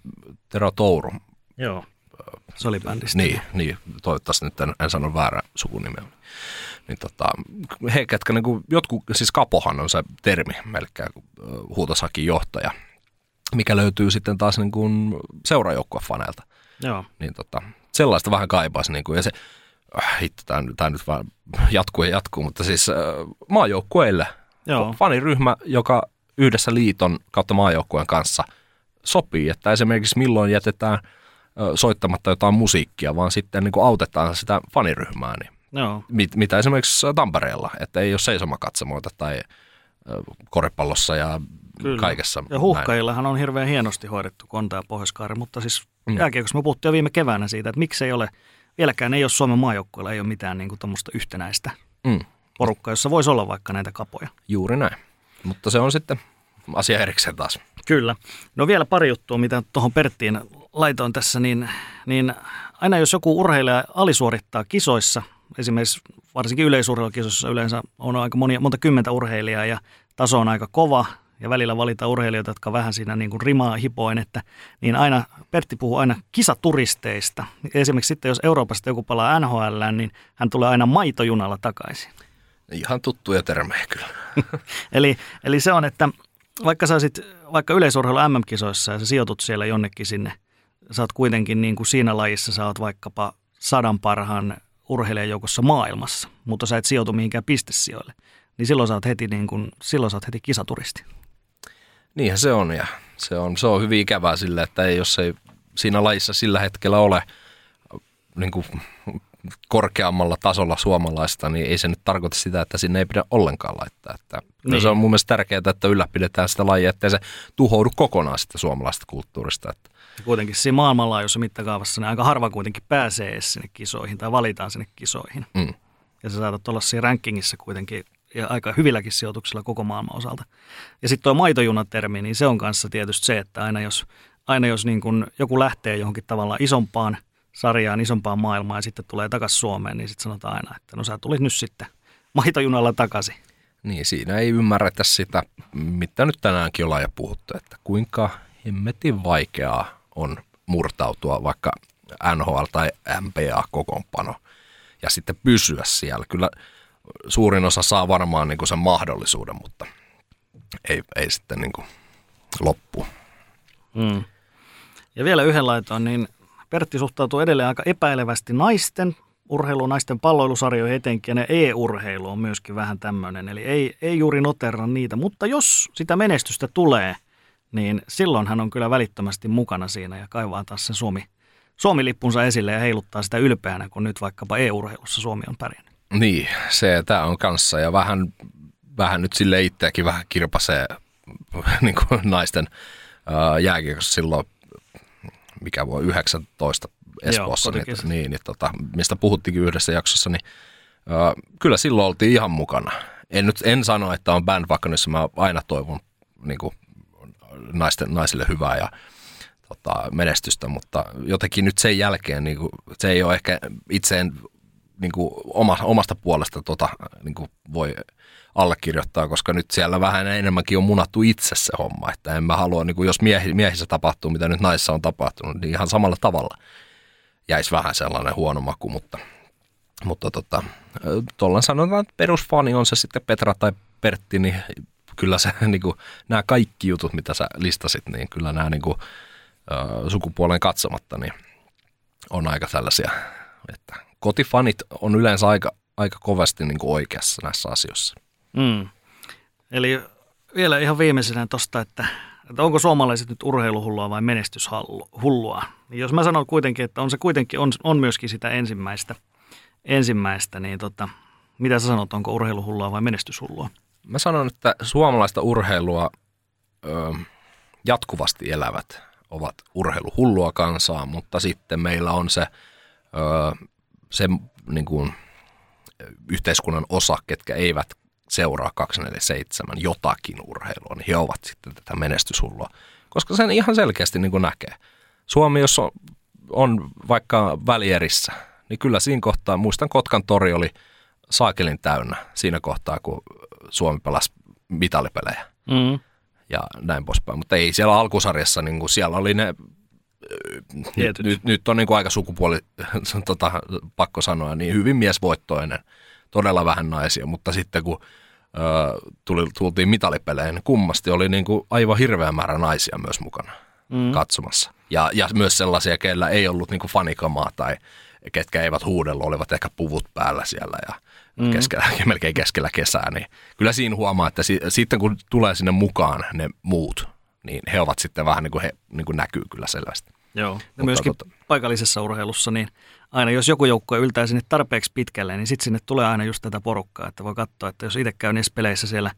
Tero Touru Joo, solibändistä. Niin, niin, toivottavasti nyt en, en sano väärä sukunimeä. Niin tota, he, ketkä niin kuin, jotkut, siis kapohan on se termi melkein huutosakin johtaja, mikä löytyy sitten taas niin kuin seurajoukkuefaneilta. Joo. Niin tota, sellaista vähän kaipaisi. Niin kuin, ja se, äh, hitto, tämä, tämä nyt vaan jatkuu ja jatkuu, mutta siis äh, maajoukkueille Joo. faniryhmä, joka yhdessä liiton kautta maajoukkueen kanssa sopii, että esimerkiksi milloin jätetään – soittamatta jotain musiikkia, vaan sitten niin kuin autetaan sitä faniryhmää. Niin Joo. Mit, mitä esimerkiksi Tampereella, että ei ole seisomakatsomoita tai koripallossa ja Kyllä. kaikessa. Ja huhkajillahan on hirveän hienosti hoidettu Konta ja pohjois mutta siis mm. jääkiekossa me puhuttiin jo viime keväänä siitä, että miksi ei ole, vieläkään ei ole Suomen maajoukkueella, ei ole mitään niin kuin yhtenäistä mm. porukkaa, jossa voisi olla vaikka näitä kapoja. Juuri näin, mutta se on sitten asia erikseen taas. Kyllä. No vielä pari juttua, mitä tuohon Perttiin laitoin tässä, niin, niin aina jos joku urheilija alisuorittaa kisoissa, esimerkiksi varsinkin yleisurheilukisoissa yleensä on aika monia, monta kymmentä urheilijaa ja taso on aika kova ja välillä valita urheilijoita, jotka vähän siinä niin kuin rimaa hipoin, että niin aina, Pertti puhuu aina kisaturisteista. Esimerkiksi sitten, jos Euroopasta joku palaa NHL, niin hän tulee aina maitojunalla takaisin. Ihan tuttuja termejä kyllä. eli, eli se on, että vaikka sä olisit vaikka yleisurheilu MM-kisoissa ja sä sijoitut siellä jonnekin sinne, sä oot kuitenkin niin kuin siinä lajissa, sä oot vaikkapa sadan parhaan urheilijan joukossa maailmassa, mutta sä et sijoitu mihinkään pistesijoille, niin silloin sä oot heti, niin kuin, silloin sä oot heti kisaturisti. Niinhän se on ja se on, se on hyvin ikävää sille, että ei, jos ei siinä lajissa sillä hetkellä ole niin kuin korkeammalla tasolla suomalaista, niin ei se nyt tarkoita sitä, että sinne ei pidä ollenkaan laittaa. Että niin. Se on mun mielestä tärkeää, että ylläpidetään sitä lajia, ettei se tuhoudu kokonaan sitä suomalaista kulttuurista. Että. Kuitenkin siinä maailmanlaajuisessa mittakaavassa niin aika harva kuitenkin pääsee sinne kisoihin tai valitaan sinne kisoihin. Mm. Ja sä saatat olla siinä rankingissa kuitenkin ja aika hyvilläkin sijoituksilla koko maailman osalta. Ja sitten tuo maitojunatermi, niin se on kanssa tietysti se, että aina jos, aina jos niin kun joku lähtee johonkin tavallaan isompaan sarjaan, isompaan maailmaan ja sitten tulee takaisin Suomeen, niin sitten sanotaan aina, että no sä tulit nyt sitten maitojunalla takaisin. Niin, siinä ei ymmärretä sitä, mitä nyt tänäänkin ollaan jo puhuttu, että kuinka hemmetin vaikeaa on murtautua vaikka NHL tai MPA-kokoonpano ja sitten pysyä siellä. Kyllä suurin osa saa varmaan niin kuin sen mahdollisuuden, mutta ei, ei sitten niin kuin loppu. Mm. Ja vielä yhden laitoon, niin Pertti suhtautuu edelleen aika epäilevästi naisten urheiluun, naisten palloilusarjoihin etenkin, ja e-urheilu on myöskin vähän tämmöinen, eli ei, ei juuri noterra niitä, mutta jos sitä menestystä tulee, niin silloin hän on kyllä välittömästi mukana siinä ja kaivaa taas sen Suomi, Suomi-lippunsa esille ja heiluttaa sitä ylpeänä, kun nyt vaikkapa e-urheilussa Suomi on pärjännyt. Niin, se tämä on kanssa ja vähän, vähän nyt sille itseäkin vähän kirpasee niin kuin naisten jääkiekossa silloin, mikä voi 19 Espoossa, Joo, niin, niin, niin tota, mistä puhuttiinkin yhdessä jaksossa, niin ää, kyllä silloin oltiin ihan mukana. En nyt en sano, että on bandwagonissa, mä aina toivon niin kuin, naisten, naisille hyvää ja tota, menestystä, mutta jotenkin nyt sen jälkeen niin kuin, se ei ole ehkä itseen niin kuin oma, omasta puolesta tota, niin kuin voi allekirjoittaa, koska nyt siellä vähän enemmänkin on munattu itse se homma, että en mä halua, niin kuin jos miehi, miehissä tapahtuu, mitä nyt naissa on tapahtunut, niin ihan samalla tavalla jäisi vähän sellainen huono maku, mutta, mutta tota, tuolla sanotaan, että perusfani on se sitten Petra tai Pertti, niin kyllä se, niin kuin, nämä kaikki jutut, mitä sä listasit, niin kyllä nämä niin kuin, sukupuolen katsomatta, niin on aika tällaisia, että kotifanit on yleensä aika, aika kovasti niin kuin oikeassa näissä asioissa. Mm. Eli vielä ihan viimeisenä tuosta, että, että onko suomalaiset nyt urheiluhullua vai menestyshullua. Niin jos mä sanon kuitenkin, että on se kuitenkin on, on myöskin sitä ensimmäistä, ensimmäistä niin tota, mitä sä sanot, onko urheiluhullua vai menestyshullua? Mä sanon, että suomalaista urheilua ö, jatkuvasti elävät ovat urheiluhullua kansaa, mutta sitten meillä on se, ö, se niin kuin, yhteiskunnan osa, ketkä eivät seuraa 247 jotakin urheilua, niin he ovat sitten tätä menestyshullua. Koska sen ihan selkeästi niin kuin näkee. Suomi, jos on, on vaikka välierissä, niin kyllä siinä kohtaa, muistan Kotkan tori oli saakelin täynnä siinä kohtaa, kun Suomi pelasi mitalipelejä. Mm. Ja näin poispäin. Mutta ei siellä alkusarjassa, niin kuin siellä oli ne nyt, nyt, nyt on niin kuin aika sukupuoli, tota, pakko sanoa, niin hyvin miesvoittoinen, todella vähän naisia, mutta sitten kun ö, tuli, tultiin mitalipeleihin, niin kummasti oli niin kuin aivan hirveä määrä naisia myös mukana mm. katsomassa. Ja, ja myös sellaisia, keillä ei ollut niin kuin fanikamaa tai ketkä eivät huudella, olivat ehkä puvut päällä siellä ja mm. keskellä, melkein keskellä kesää, niin kyllä siinä huomaa, että si, sitten kun tulee sinne mukaan ne muut, niin he ovat sitten vähän niin kuin he niin kuin näkyy kyllä selvästi. Joo, ja Mutta myöskin tota... paikallisessa urheilussa, niin aina jos joku joukkue yltää sinne tarpeeksi pitkälle, niin sitten sinne tulee aina just tätä porukkaa, että voi katsoa, että jos itse käy niissä peleissä siellä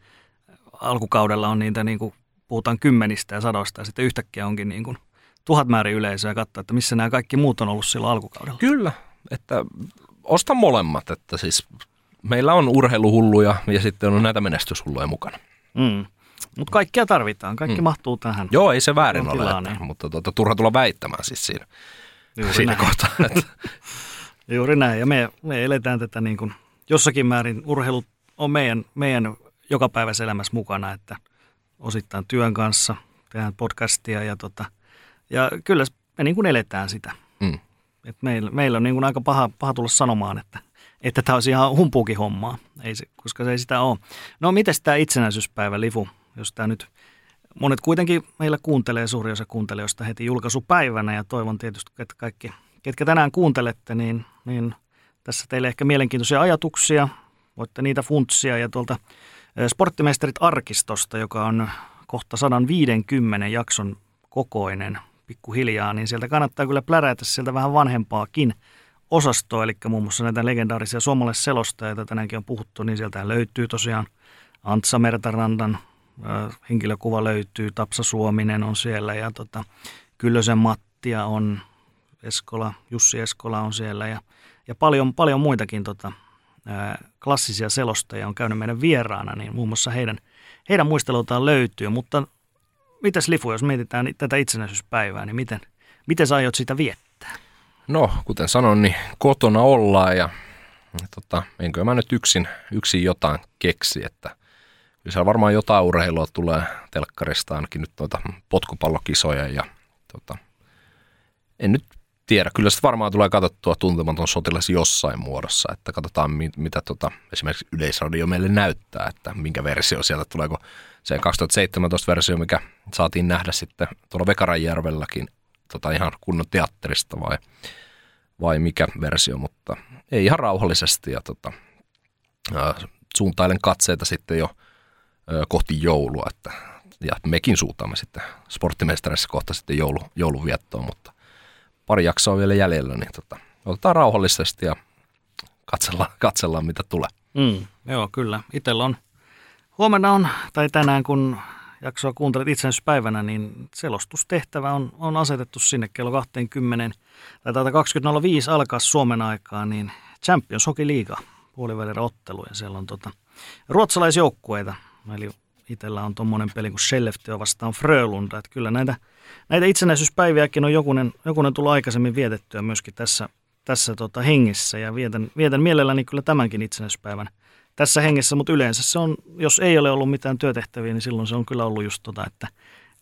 alkukaudella on niitä niin kuin puhutaan kymmenistä ja sadoista ja sitten yhtäkkiä onkin niin kuin tuhat määrin yleisöä ja katsoa, että missä nämä kaikki muut on ollut silloin alkukaudella. Kyllä, että osta molemmat, että siis meillä on urheiluhulluja ja sitten on näitä menestyshulluja mukana. Mm. Mutta kaikkea tarvitaan, kaikki mm. mahtuu tähän. Joo, ei se väärin ole, että, niin. mutta tuota, turha tulla väittämään siis siinä, Juuri siinä näin. kohtaa. Että. Juuri näin, ja me, me eletään tätä niin kuin, jossakin määrin, urheilu on meidän, meidän jokapäiväisessä elämässä mukana, että osittain työn kanssa tehdään podcastia ja, tota, ja kyllä me niin kuin eletään sitä. Mm. Et meillä, meillä on niin kuin aika paha, paha tulla sanomaan, että että tämä olisi ihan humpuukin hommaa, ei se, koska se ei sitä ole. No miten tämä itsenäisyyspäivä, Lifu, jos tämä nyt, monet kuitenkin meillä kuuntelee, suuri osa kuuntelijoista heti julkaisupäivänä ja toivon tietysti, että kaikki, ketkä tänään kuuntelette, niin, niin tässä teille ehkä mielenkiintoisia ajatuksia, voitte niitä funtsia ja tuolta Sporttimeisterit arkistosta, joka on kohta 150 jakson kokoinen pikkuhiljaa, niin sieltä kannattaa kyllä plärätä sieltä vähän vanhempaakin osastoa, eli muun muassa näitä legendaarisia suomalaisselostajia, joita tänäänkin on puhuttu, niin sieltä löytyy tosiaan Antsa Mertarandan henkilökuva löytyy, Tapsa Suominen on siellä ja tota, Kyllösen Mattia on Eskola, Jussi Eskola on siellä ja, ja paljon, paljon muitakin tota, klassisia selostajia on käynyt meidän vieraana, niin muun muassa heidän, heidän muistelutaan löytyy, mutta mitäs Lifu, jos mietitään tätä itsenäisyyspäivää, niin miten, miten sä aiot sitä viettää? No, kuten sanoin, niin kotona ollaan ja, ja tota, enkö mä nyt yksin, yksin jotain keksi, että kyllä varmaan jotain urheilua tulee telkkarista, ainakin nyt noita potkupallokisoja ja tota, en nyt tiedä. Kyllä sitten varmaan tulee katsottua tuntematon sotilas jossain muodossa, että katsotaan mit, mitä tota, esimerkiksi Yleisradio meille näyttää, että minkä versio sieltä tuleeko se 2017 versio, mikä saatiin nähdä sitten tuolla Vekaranjärvelläkin tota ihan kunnon teatterista vai, vai mikä versio, mutta ei ihan rauhallisesti ja tota, suuntailen katseita sitten jo kohti joulua, että ja mekin suutamme sitten sporttimestareissa kohta sitten joulu, jouluviettoon, mutta pari jaksoa vielä jäljellä, niin tota, otetaan rauhallisesti ja katsellaan, katsellaan mitä tulee. Mm, joo, kyllä. Itellä on, huomenna on, tai tänään kun jaksoa kuuntelet itsenäisyyspäivänä, niin selostustehtävä on, on asetettu sinne kello 20, tai 20.05 alkaa Suomen aikaa, niin Champions Hockey Liiga puolivälierä ottelu, ja siellä on tota, ruotsalaisjoukkueita, eli itsellä on tuommoinen peli kuin Skellefteå vastaan Frölunda, että kyllä näitä, näitä itsenäisyyspäiviäkin on jokunen, jokunen tullut aikaisemmin vietettyä myöskin tässä, tässä tota hengessä, ja vietän, vietän mielelläni kyllä tämänkin itsenäisyyspäivän tässä hengessä, mutta yleensä se on, jos ei ole ollut mitään työtehtäviä, niin silloin se on kyllä ollut just tota, että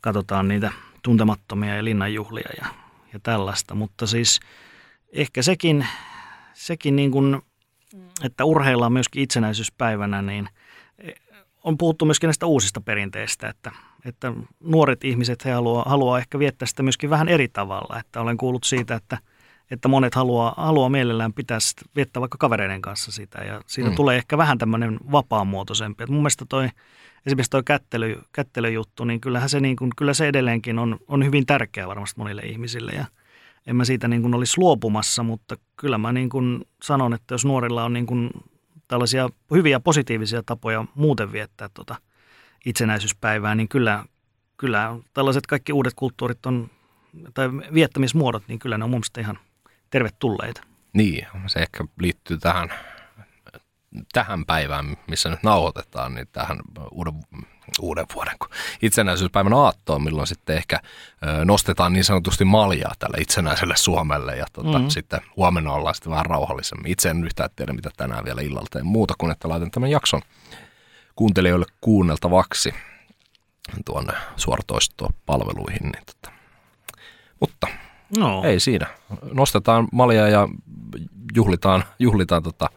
katsotaan niitä tuntemattomia ja linnanjuhlia ja, ja tällaista, mutta siis ehkä sekin, sekin niin kuin, että urheillaan myöskin itsenäisyyspäivänä, niin on puhuttu myöskin näistä uusista perinteistä, että, että nuoret ihmiset he haluaa, haluaa ehkä viettää sitä myöskin vähän eri tavalla, että olen kuullut siitä, että – että monet haluaa, haluaa mielellään pitää sitä, viettää vaikka kavereiden kanssa sitä ja siitä mm. tulee ehkä vähän tämmöinen vapaamuotoisempi. Et mun mielestä toi, esimerkiksi toi kättely, kättelyjuttu, niin kyllähän se, niin kuin, kyllä se edelleenkin on, on hyvin tärkeä varmasti monille ihmisille ja en mä siitä niin kuin olisi luopumassa, mutta kyllä mä niin kuin sanon, että jos nuorilla on niin kuin tällaisia hyviä positiivisia tapoja muuten viettää tuota itsenäisyyspäivää, niin kyllä, kyllä tällaiset kaikki uudet kulttuurit on, tai viettämismuodot, niin kyllä ne on mun mielestä ihan tervetulleita. Niin, se ehkä liittyy tähän, tähän päivään, missä nyt nauhoitetaan, niin tähän uuden, uuden vuoden itsenäisyyspäivän aattoon, milloin sitten ehkä nostetaan niin sanotusti maljaa tälle itsenäiselle Suomelle ja tota, mm-hmm. sitten huomenna ollaan sitten vähän rauhallisemmin. Itse en yhtään tiedä, mitä tänään vielä illalla teen muuta kuin, että laitan tämän jakson kuuntelijoille kuunneltavaksi tuonne suoratoistopalveluihin. Niin tota. Mutta No. Ei siinä. Nostetaan malja ja juhlitaan, juhlitaan tota...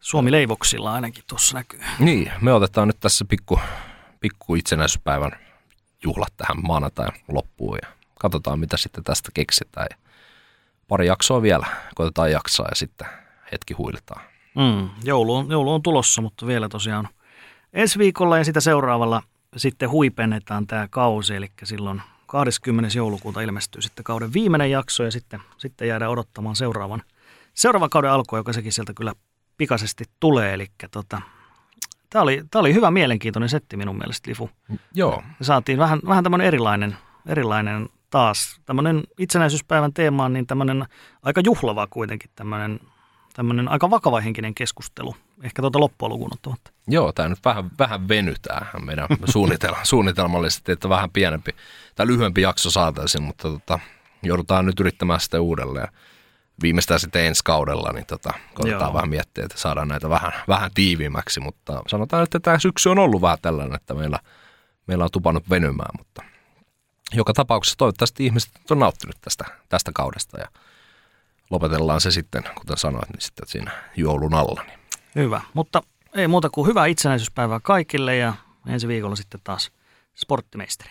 Suomi leivoksilla ainakin tuossa näkyy. Niin, me otetaan nyt tässä pikku, pikku itsenäisyyspäivän juhlat tähän maanantain loppuun ja katsotaan mitä sitten tästä keksitään. Ja pari jaksoa vielä, koitetaan jaksaa ja sitten hetki huilitaan. Mm, joulu, on, joulu on tulossa, mutta vielä tosiaan ensi viikolla ja sitä seuraavalla sitten huipennetaan tämä kausi, eli silloin 20. joulukuuta ilmestyy sitten kauden viimeinen jakso ja sitten, sitten jäädään odottamaan seuraavan, seuraavan kauden alkua, joka sekin sieltä kyllä pikaisesti tulee. Eli tota, tämä oli, tämä oli hyvä mielenkiintoinen setti minun mielestä, Lifu. Joo. Me saatiin vähän, vähän tämmöinen erilainen, erilainen taas. Tämmöinen itsenäisyyspäivän teema on niin tämmöinen aika juhlava kuitenkin tämmöinen tämmöinen aika vakava henkinen keskustelu, ehkä tuota loppua lukuun ottamatta. Joo, tämä nyt vähän, vähän venytään meidän suunnitelma, suunnitelmallisesti, että vähän pienempi tai lyhyempi jakso saataisiin, mutta tota, joudutaan nyt yrittämään sitä uudelleen. Viimeistään sitten ensi kaudella, niin tota, koitetaan Joo. vähän miettiä, että saadaan näitä vähän, vähän tiiviimmäksi, mutta sanotaan, että tämä syksy on ollut vähän tällainen, että meillä, meillä on tupannut venymään, mutta joka tapauksessa toivottavasti ihmiset on nauttinut tästä, tästä kaudesta ja lopetellaan se sitten, kuten sanoit, niin sitten siinä joulun alla. Niin. Hyvä, mutta ei muuta kuin hyvää itsenäisyyspäivää kaikille ja ensi viikolla sitten taas sporttimeisteri.